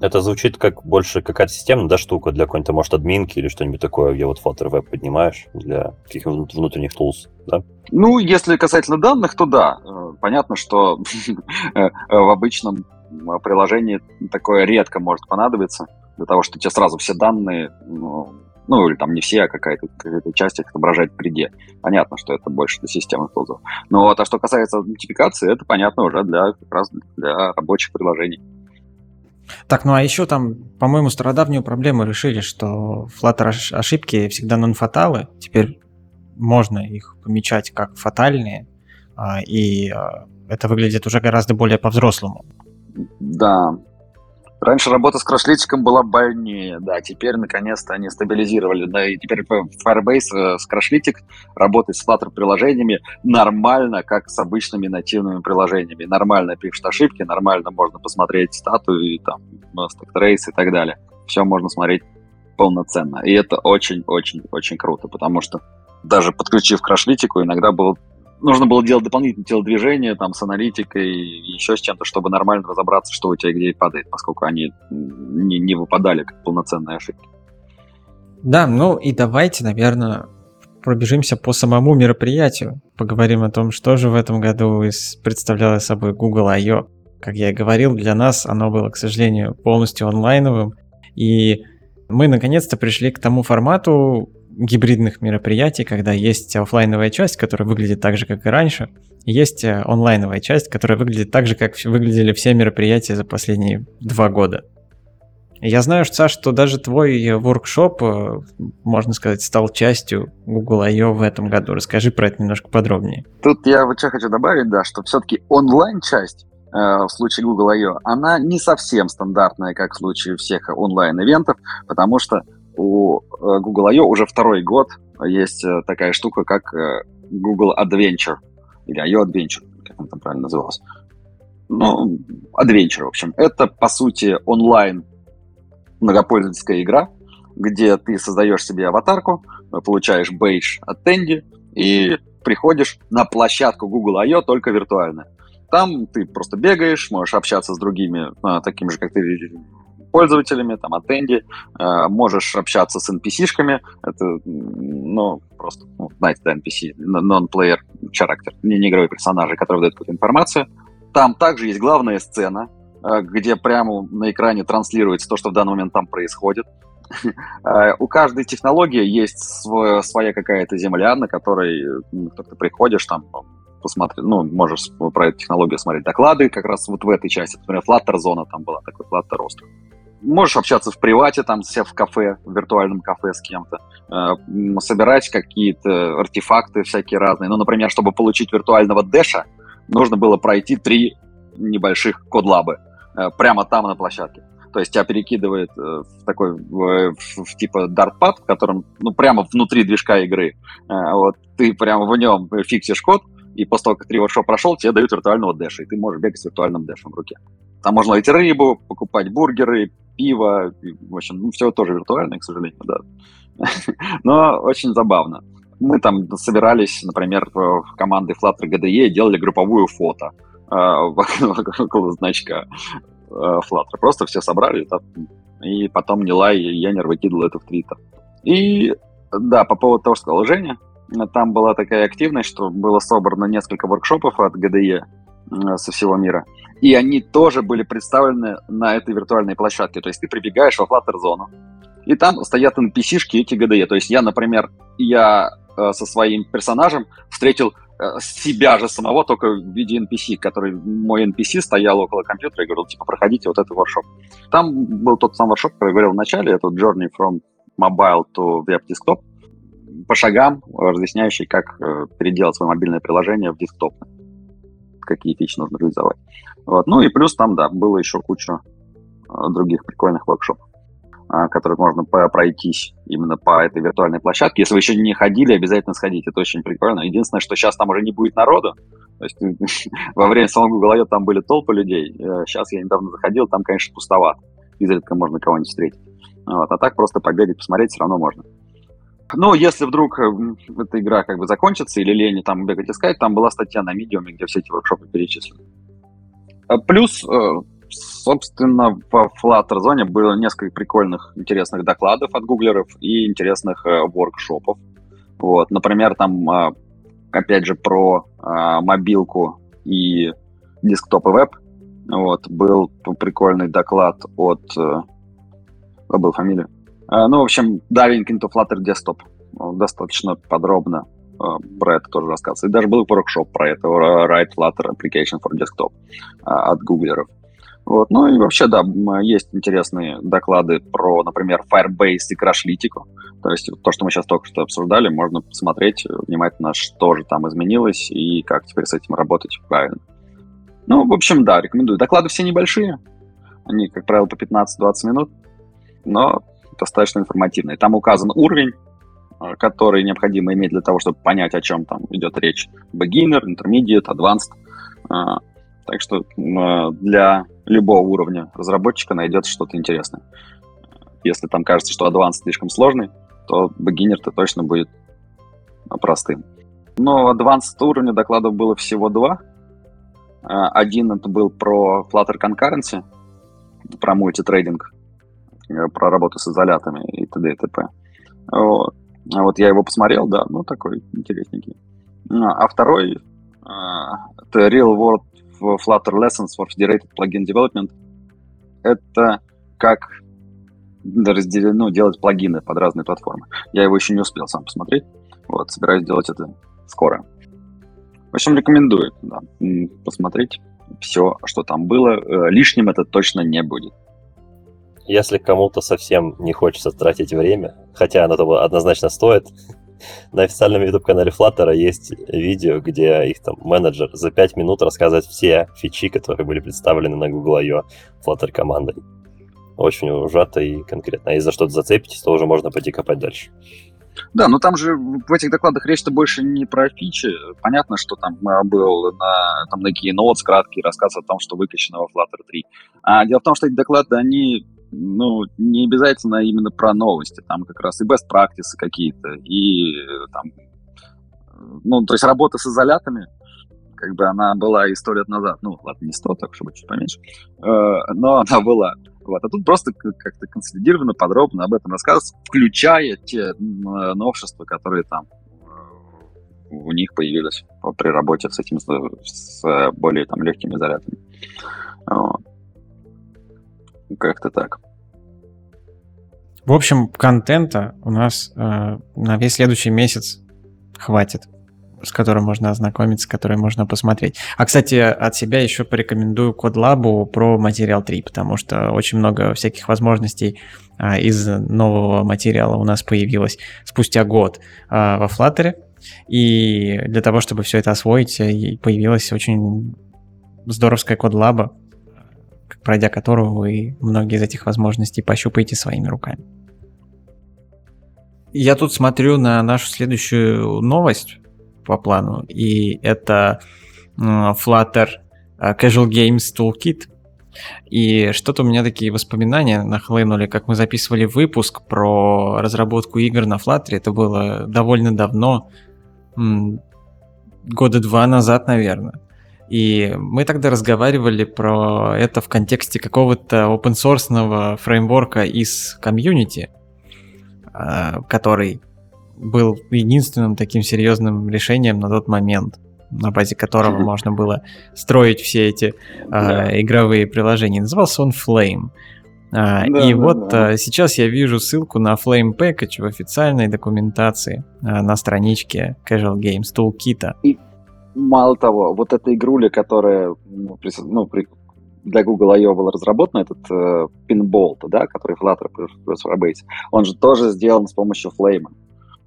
Это звучит как больше какая-то системная да, штука для какой-то, может, админки или что-нибудь такое, где вот Flutter Web поднимаешь для каких-нибудь внутренних tools, да? Ну, если касательно данных, то да. Э, понятно, что [LAUGHS] в обычном приложении такое редко может понадобиться, для того, что тебе сразу все данные, ну, ну или там не все, а какая-то какая часть их отображать в приде. Понятно, что это больше для системных тулзов. Но вот, а что касается аутентификации, это понятно уже для, как раз для рабочих приложений. Так, ну а еще там, по-моему, стародавнюю проблему решили, что Flutter ошибки всегда нон-фаталы. Теперь можно их помечать как фатальные, а, и а, это выглядит уже гораздо более по-взрослому. Да. Раньше работа с крашлитиком была больнее, да, теперь наконец-то они стабилизировали, да, и теперь Firebase э, с крашлитик работает с Flutter приложениями нормально, как с обычными нативными приложениями. Нормально пишет ошибки, нормально можно посмотреть статую, и там, trace и так далее. Все можно смотреть полноценно. И это очень-очень-очень круто, потому что даже подключив крашлитику, иногда было нужно было делать дополнительные телодвижения там с аналитикой и еще с чем-то, чтобы нормально разобраться, что у тебя где падает, поскольку они не, не выпадали как полноценные ошибки. Да, ну и давайте, наверное, пробежимся по самому мероприятию. Поговорим о том, что же в этом году представляло собой Google I.O. Как я и говорил, для нас оно было, к сожалению, полностью онлайновым. И мы наконец-то пришли к тому формату, гибридных мероприятий, когда есть офлайновая часть, которая выглядит так же, как и раньше, и есть э, онлайновая часть, которая выглядит так же, как выглядели все мероприятия за последние два года. Я знаю, Саш, что даже твой воркшоп, э, можно сказать, стал частью Google I.O. в этом году. Расскажи про это немножко подробнее. Тут я вот что хочу добавить, да, что все-таки онлайн-часть э, в случае Google I.O., она не совсем стандартная, как в случае всех онлайн-ивентов, потому что у э, Google I.O. уже второй год есть э, такая штука, как э, Google Adventure, или I.O. Adventure, как он там правильно назывался. Ну, Adventure, в общем. Это, по сути, онлайн многопользовательская игра, где ты создаешь себе аватарку, получаешь бейдж от Тенди и приходишь на площадку Google I.O. только виртуально. Там ты просто бегаешь, можешь общаться с другими, такими же, как ты, пользователями, там, атенди, э, можешь общаться с NPC-шками, это, ну, просто, ну, знаете, да, NPC, non-player character, не, не игровые персонажи, которые выдают какую-то информацию. Там также есть главная сцена, э, где прямо на экране транслируется то, что в данный момент там происходит. [LAUGHS] Э, у каждой технологии есть свой, своя какая-то земля, на которой ну, ты приходишь, там, посмотреть, ну, можешь про эту технологию смотреть доклады как раз вот в этой части. Например, Flutter зона там была, такой Flutter остров можешь общаться в привате, там, себя в кафе, в виртуальном кафе с кем-то, э, собирать какие-то артефакты всякие разные. Ну, например, чтобы получить виртуального дэша, нужно было пройти три небольших кодлабы э, прямо там на площадке. То есть тебя перекидывает э, в такой, в, в, в типа дартпад, в котором, ну, прямо внутри движка игры. Э, вот ты прямо в нем фиксишь код, и после того, как три воркшоп прошел, тебе дают виртуального дэша, и ты можешь бегать с виртуальным дэшем в руке. Там можно найти рыбу, покупать бургеры, пиво, в общем, ну, все тоже виртуальное, к сожалению, да. [LAUGHS] Но очень забавно. Мы там собирались, например, в команды Flutter GDE делали групповую фото [LAUGHS] э, около значка э, Flutter. Просто все собрали, и потом Нилай и Янер выкидывал это в Твиттер. И да, по поводу того, что сказал Женя, там была такая активность, что было собрано несколько воркшопов от э, со всего мира и они тоже были представлены на этой виртуальной площадке. То есть ты прибегаешь во Flutter-зону, и там стоят NPC-шки эти GDE. То есть я, например, я э, со своим персонажем встретил э, себя же самого, только в виде NPC, который мой NPC стоял около компьютера и говорил, типа, проходите вот этот воршоп. Там был тот самый воршоп, который я говорил в начале, это Journey from Mobile to Web Desktop, по шагам, разъясняющий, как э, переделать свое мобильное приложение в десктопное какие фичи нужно реализовать. Вот. Ну и плюс там, да, было еще куча а, других прикольных воркшопов, а, которые можно пройтись именно по этой виртуальной площадке. Если вы еще не ходили, обязательно сходите, это очень прикольно. Единственное, что сейчас там уже не будет народу, то есть [LAUGHS] во время самого Google там были толпы людей, сейчас э, я недавно заходил, там, конечно, пустовато, изредка можно кого-нибудь встретить. Вот. А так просто побегать, посмотреть все равно можно. Но если вдруг э, эта игра как бы закончится или лень там бегать искать, там была статья на Medium, где все эти воркшопы перечислены. А плюс, э, собственно, в Flutter зоне было несколько прикольных, интересных докладов от гуглеров и интересных э, воркшопов. Вот, например, там, опять же, про мобилку и десктоп и веб. Вот, был прикольный доклад от... Забыл фамилию Э, ну, в общем, Diving into Flutter Desktop достаточно подробно э, про это тоже рассказывается. И даже был воркшоп про это, Write Flutter Application for Desktop э, от гуглеров. Вот. Ну и вообще, да, есть интересные доклады про, например, Firebase и Crashlytics. То есть то, что мы сейчас только что обсуждали, можно посмотреть внимательно, что же там изменилось и как теперь с этим работать правильно. Ну, в общем, да, рекомендую. Доклады все небольшие. Они, как правило, по 15-20 минут, но достаточно информативные. Там указан уровень, э, который необходимо иметь для того, чтобы понять, о чем там идет речь. Beginner, Intermediate, Advanced. А, так что э, для любого уровня разработчика найдется что-то интересное. Если там кажется, что Advanced слишком сложный, то Beginner-то точно будет простым. Но Advanced уровня докладов было всего два. Один это был про Flutter Concurrency, про мультитрейдинг, э, про работу с изолятами и т.д. и т.п. Вот. А вот я его посмотрел, да, ну такой интересненький. А второй это Real World Flutter Lessons for Federated Plugin Development. Это как разделено, ну, делать плагины под разные платформы. Я его еще не успел сам посмотреть. Вот, собираюсь делать это скоро. В общем, рекомендую да, посмотреть все, что там было. Э, лишним это точно не будет. Если кому-то совсем не хочется тратить время, хотя оно того однозначно стоит, [LAUGHS] на официальном YouTube-канале Flutter есть видео, где их там менеджер за 5 минут рассказывает все фичи, которые были представлены на Google I.O. Flutter командой. Очень ужато и конкретно. А если за что-то зацепитесь, то уже можно пойти копать дальше. Да, но там же в этих докладах речь-то больше не про фичи. Понятно, что там был на, там на Keynote краткий рассказ о том, что выкачано во Flutter 3. А дело в том, что эти доклады, они ну, не обязательно именно про новости. Там как раз и best practices какие-то, и там, ну, то есть работа с изолятами, как бы она была и сто лет назад. Ну, ладно, не сто, так чтобы чуть поменьше. Э, но она была. Вот. А тут просто как-то консолидированно, подробно об этом рассказывается, включая те новшества, которые там э, у них появились при работе с этим, с более там легкими изолятами. Вот. Как-то так. В общем, контента у нас э, на весь следующий месяц хватит с которым можно ознакомиться, который можно посмотреть. А, кстати, от себя еще порекомендую CodeLab про материал 3, потому что очень много всяких возможностей а, из нового материала у нас появилось спустя год а, во Flutter. И для того, чтобы все это освоить, появилась очень здоровская CodeLab, пройдя которую вы многие из этих возможностей пощупаете своими руками. Я тут смотрю на нашу следующую новость по плану, и это Flutter э, Casual Games Toolkit. И что-то у меня такие воспоминания нахлынули, как мы записывали выпуск про разработку игр на Flutter. Это было довольно давно, года два назад, наверное. И мы тогда разговаривали про это в контексте какого-то open source фреймворка из комьюнити, э, который был единственным таким серьезным решением на тот момент, на базе которого можно было строить все эти э, игровые приложения. Назывался он Flame. А, да, и да, вот да. А, сейчас я вижу ссылку на Flame Package в официальной документации а, на страничке Casual Games Toolkit. И мало того, вот эта игруля, которая ну, при, ну, для Google I.O. был разработан, этот э, да, который Flutter плюс Firebase, он же тоже сделан с помощью Flame.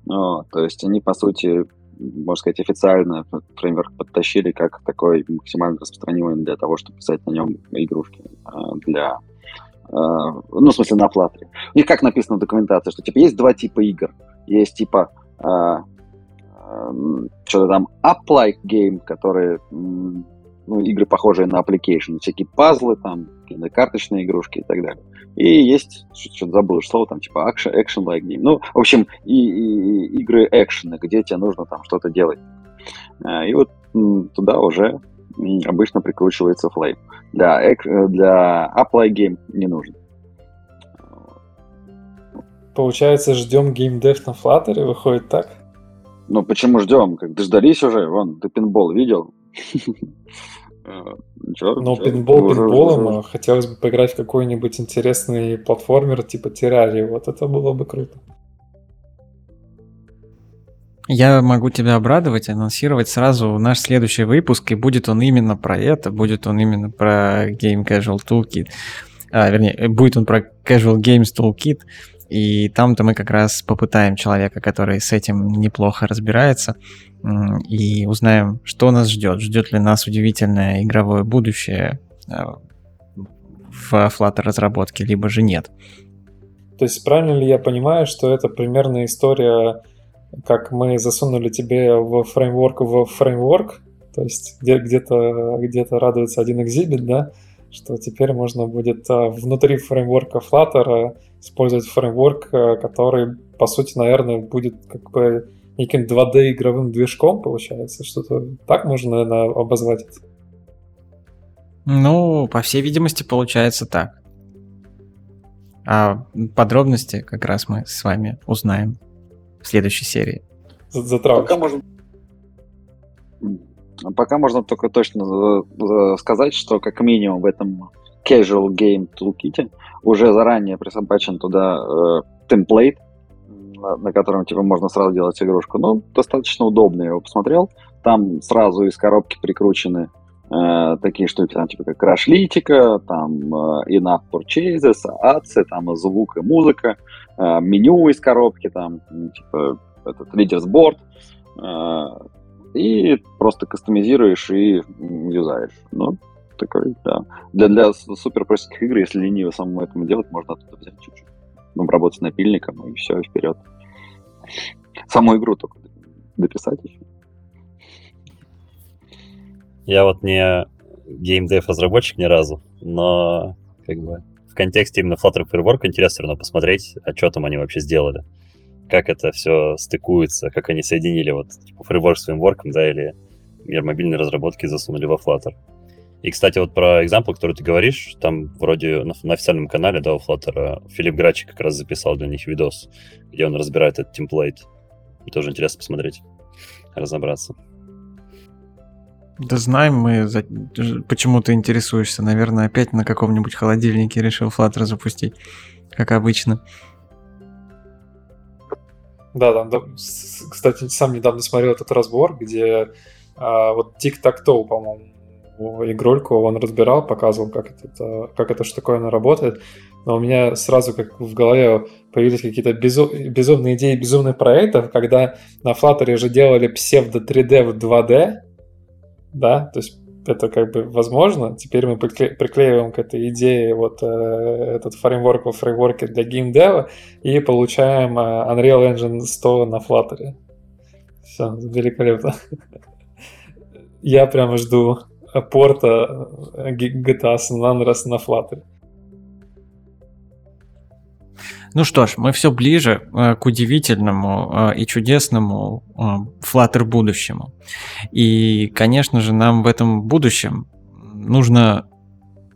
Ну, то есть они, по сути, можно сказать, официально фреймворк подтащили как такой максимально распространимый для того, чтобы писать на нем игрушки а, для а, ну, в смысле, на Flutter. У них как написано в документации, что, типа, есть два типа игр. Есть, типа, а, что-то там app-like game, которые, ну, игры, похожие на application, всякие пазлы, там, карточные игрушки и так далее. И есть, что-то забыл слово, там типа action, action like game. Ну, в общем, и, и, и игры экшены, где тебе нужно там что-то делать. А, и вот туда уже обычно прикручивается. Для, э, для apply game не нужно. Получается, ждем геймдев на Flutter, выходит так? Ну, почему ждем? Как дождались уже? Вон, ты пинбол видел? [LAUGHS] Ничего, Но ничего. пинбол пинболом, а хотелось бы поиграть в какой-нибудь интересный платформер типа Террарии. Вот это было бы круто. Я могу тебя обрадовать, анонсировать сразу наш следующий выпуск, и будет он именно про это, будет он именно про Game Casual Toolkit. А, вернее, будет он про Casual Games Toolkit, И там-то мы как раз попытаем человека, который с этим неплохо разбирается, и узнаем, что нас ждет. Ждет ли нас удивительное игровое будущее э, в Flutter разработке, либо же нет. То есть правильно ли я понимаю, что это примерно история, как мы засунули тебе в фреймворк в фреймворк, то есть где, где-то где радуется один экзибит, да, что теперь можно будет а, внутри фреймворка Flutter использовать фреймворк, а, который, по сути, наверное, будет как бы неким 2D игровым движком, получается, что-то так можно, наверное, обозвать это. Ну, по всей видимости, получается так. А подробности как раз мы с вами узнаем в следующей серии. Пока можно Пока можно только точно э, э, сказать, что как минимум в этом Casual Game Toolkit уже заранее присобачен туда э, темплейт, на, на котором типа можно сразу делать игрушку. Ну, достаточно удобно, я его посмотрел. Там сразу из коробки прикручены э, такие штуки, там типа как Crashlytica, там э, Enough Purchases, ACI, там звук и музыка, э, меню из коробки, там типа этот Board, э, и просто кастомизируешь и юзаешь. Ну, такой, да. Для, для супер игр, если лениво самому этому делать, можно оттуда взять чуть-чуть. Ну, работать напильником, и все, вперед. Саму игру только дописать еще. Я вот не геймдев разработчик ни разу, но как бы в контексте именно Flutter Framework интересно все равно посмотреть, а что там они вообще сделали как это все стыкуется, как они соединили вот типа, фреймворк с фреймворком, да, или мир мобильной разработки засунули во Flutter. И, кстати, вот про экзампл, который ты говоришь, там вроде на, на официальном канале, да, у Flutter, Филипп Грачик как раз записал для них видос, где он разбирает этот темплейт. И тоже интересно посмотреть, разобраться. Да знаем мы, за... почему ты интересуешься. Наверное, опять на каком-нибудь холодильнике решил Flutter запустить, как обычно. Да, там, да, кстати, сам недавно смотрел этот разбор, где а, вот Тик-Так-Тоу, по-моему, игрульку он разбирал, показывал, как это, как это штуковина работает. Но у меня сразу как в голове появились какие-то безу- безумные идеи безумных проектов, когда на Flutter же делали псевдо 3D в 2D, да, то есть это как бы возможно. Теперь мы прикле- приклеиваем к этой идее вот э, этот фреймворк во фреймворке для геймдева и получаем э, Unreal Engine 100 на Flutter. Все, великолепно. [LAUGHS] Я прямо жду порта GTA San Andreas на Flutter. Ну что ж, мы все ближе э, к удивительному э, и чудесному э, Flutter будущему. И, конечно же, нам в этом будущем нужно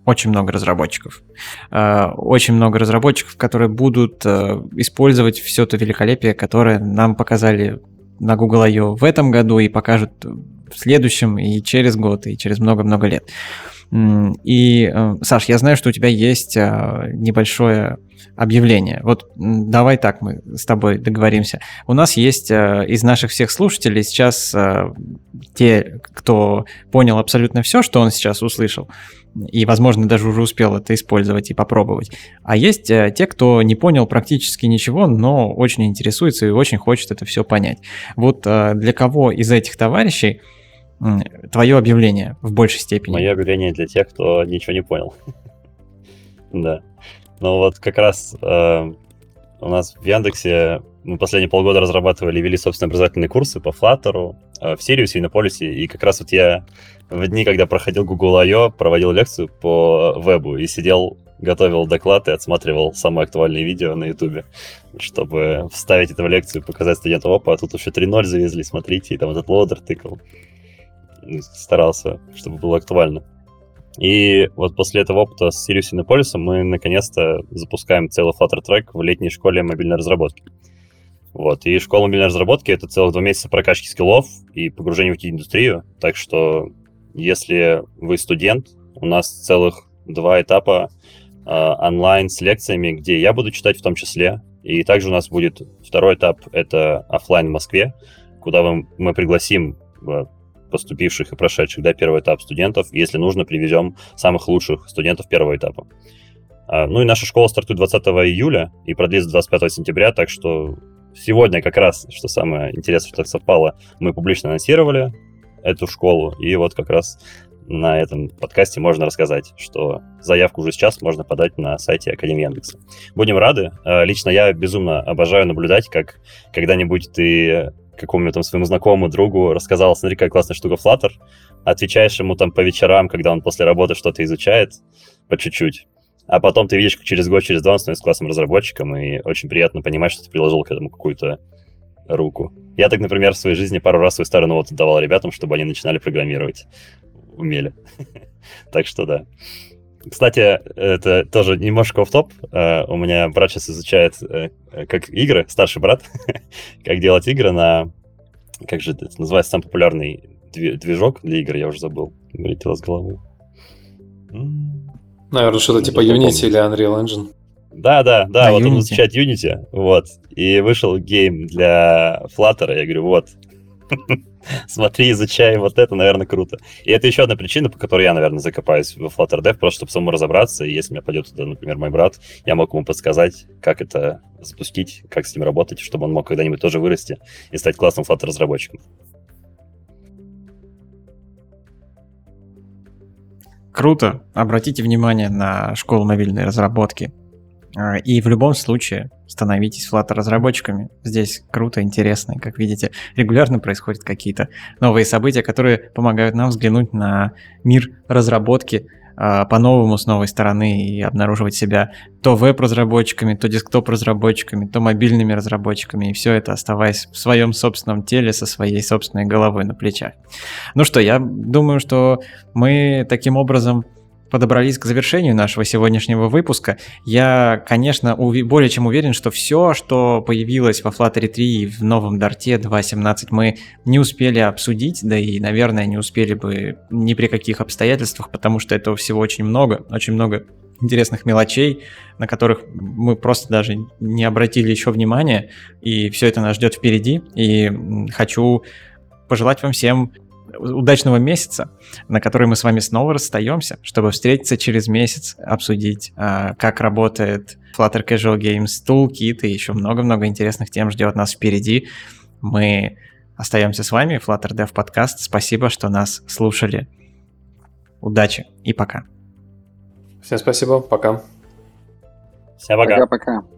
очень много разработчиков. Э, очень много разработчиков, которые будут э, использовать все то великолепие, которое нам показали на Google I.O. в этом году и покажут следующем, и через год, и через много-много лет. И, э, Саш, я знаю, что у тебя есть небольшое объявление. Вот давай так мы с тобой договоримся. У нас есть э, из наших всех слушателей сейчас э, те, кто понял абсолютно все, что он сейчас услышал, и, возможно, даже уже успел это использовать и попробовать. А есть те, кто не понял практически ничего, но очень интересуется и очень хочет это все понять. Вот для кого из этих товарищей твое объявление в большей степени? Мое объявление для тех, кто ничего не понял. [LAUGHS] Да. Ну вот как раз э, у нас в Яндексе мы последние полгода разрабатывали и вели собственные образовательные курсы по Flutter, э, в Сириусе и на Полисе. И как раз вот я в дни, когда проходил Google I.O., проводил лекцию по вебу и сидел, готовил доклад и отсматривал самые актуальные видео на Ютубе, чтобы вставить это в лекцию, показать студентам, опа, а тут еще 3.0 завезли, смотрите, и там этот лодер тыкал. Старался, чтобы было актуально. И вот после этого опыта с Sirius Innopolis мы наконец-то запускаем целый Flutter трек в летней школе мобильной разработки. Вот. И школа мобильной разработки — это целых два месяца прокачки скиллов и погружения в IT-индустрию. Так что, если вы студент, у нас целых два этапа э, онлайн с лекциями, где я буду читать в том числе. И также у нас будет второй этап — это офлайн в Москве, куда мы, мы пригласим э, поступивших и прошедших да, первый этап студентов. Если нужно, привезем самых лучших студентов первого этапа. А, ну и наша школа стартует 20 июля и продлится 25 сентября, так что сегодня как раз, что самое интересное, что совпало, мы публично анонсировали эту школу, и вот как раз на этом подкасте можно рассказать, что заявку уже сейчас можно подать на сайте Академии Яндекса. Будем рады. А, лично я безумно обожаю наблюдать, как когда-нибудь ты какому-нибудь там своему знакомому другу рассказал, смотри, какая классная штука Flutter, отвечаешь ему там по вечерам, когда он после работы что-то изучает, по чуть-чуть, а потом ты видишь, как через год, через два он становится классным разработчиком, и очень приятно понимать, что ты приложил к этому какую-то руку. Я так, например, в своей жизни пару раз свой старый ноут отдавал ребятам, чтобы они начинали программировать. Умели. [LAUGHS] так что да. Кстати, это тоже немножко в топ. Uh, у меня брат сейчас изучает uh, как игры, старший брат, [LAUGHS] как делать игры на... Как же это называется самый популярный движок для игр, я уже забыл. Вылетело с головы. Наверное, что-то типа Unity или Unreal Engine. Да, да, да, вот Unity. он изучает Unity, вот. И вышел гейм для Flutter, я говорю, вот, [LAUGHS] смотри, изучай вот это, наверное, круто. И это еще одна причина, по которой я, наверное, закопаюсь в Flutter Dev, просто чтобы самому разобраться, и если меня пойдет туда, например, мой брат, я мог ему подсказать, как это запустить, как с ним работать, чтобы он мог когда-нибудь тоже вырасти и стать классным Flutter разработчиком. Круто. Обратите внимание на школу мобильной разработки. А, и в любом случае становитесь Flutter-разработчиками. Здесь круто, интересно. И, как видите, регулярно происходят какие-то новые события, которые помогают нам взглянуть на мир разработки а, по-новому с новой стороны и обнаруживать себя то веб-разработчиками, то десктоп-разработчиками, то мобильными разработчиками, и все это оставаясь в своем собственном теле со своей собственной головой на плечах. Ну что, я думаю, что мы таким образом подобрались к завершению нашего сегодняшнего выпуска. Я, конечно, более чем уверен, что все, что появилось во Flutter 3 и в новом Дарте 2.17 мы не успели обсудить, да и, наверное, не успели бы ни при каких обстоятельствах, потому что этого всего очень много, очень много интересных мелочей, на которых мы просто даже не обратили еще внимания, и все это нас ждет впереди, и хочу пожелать вам всем удачного месяца, на который мы с вами снова расстаемся, чтобы встретиться через месяц, обсудить, а, как работает Flutter Casual Games Toolkit и еще много-много интересных тем ждет нас впереди. Мы остаемся с вами, Flutter Dev Podcast. Спасибо, что нас слушали. Удачи и пока. Всем спасибо, пока. Всем пока. Пока-пока.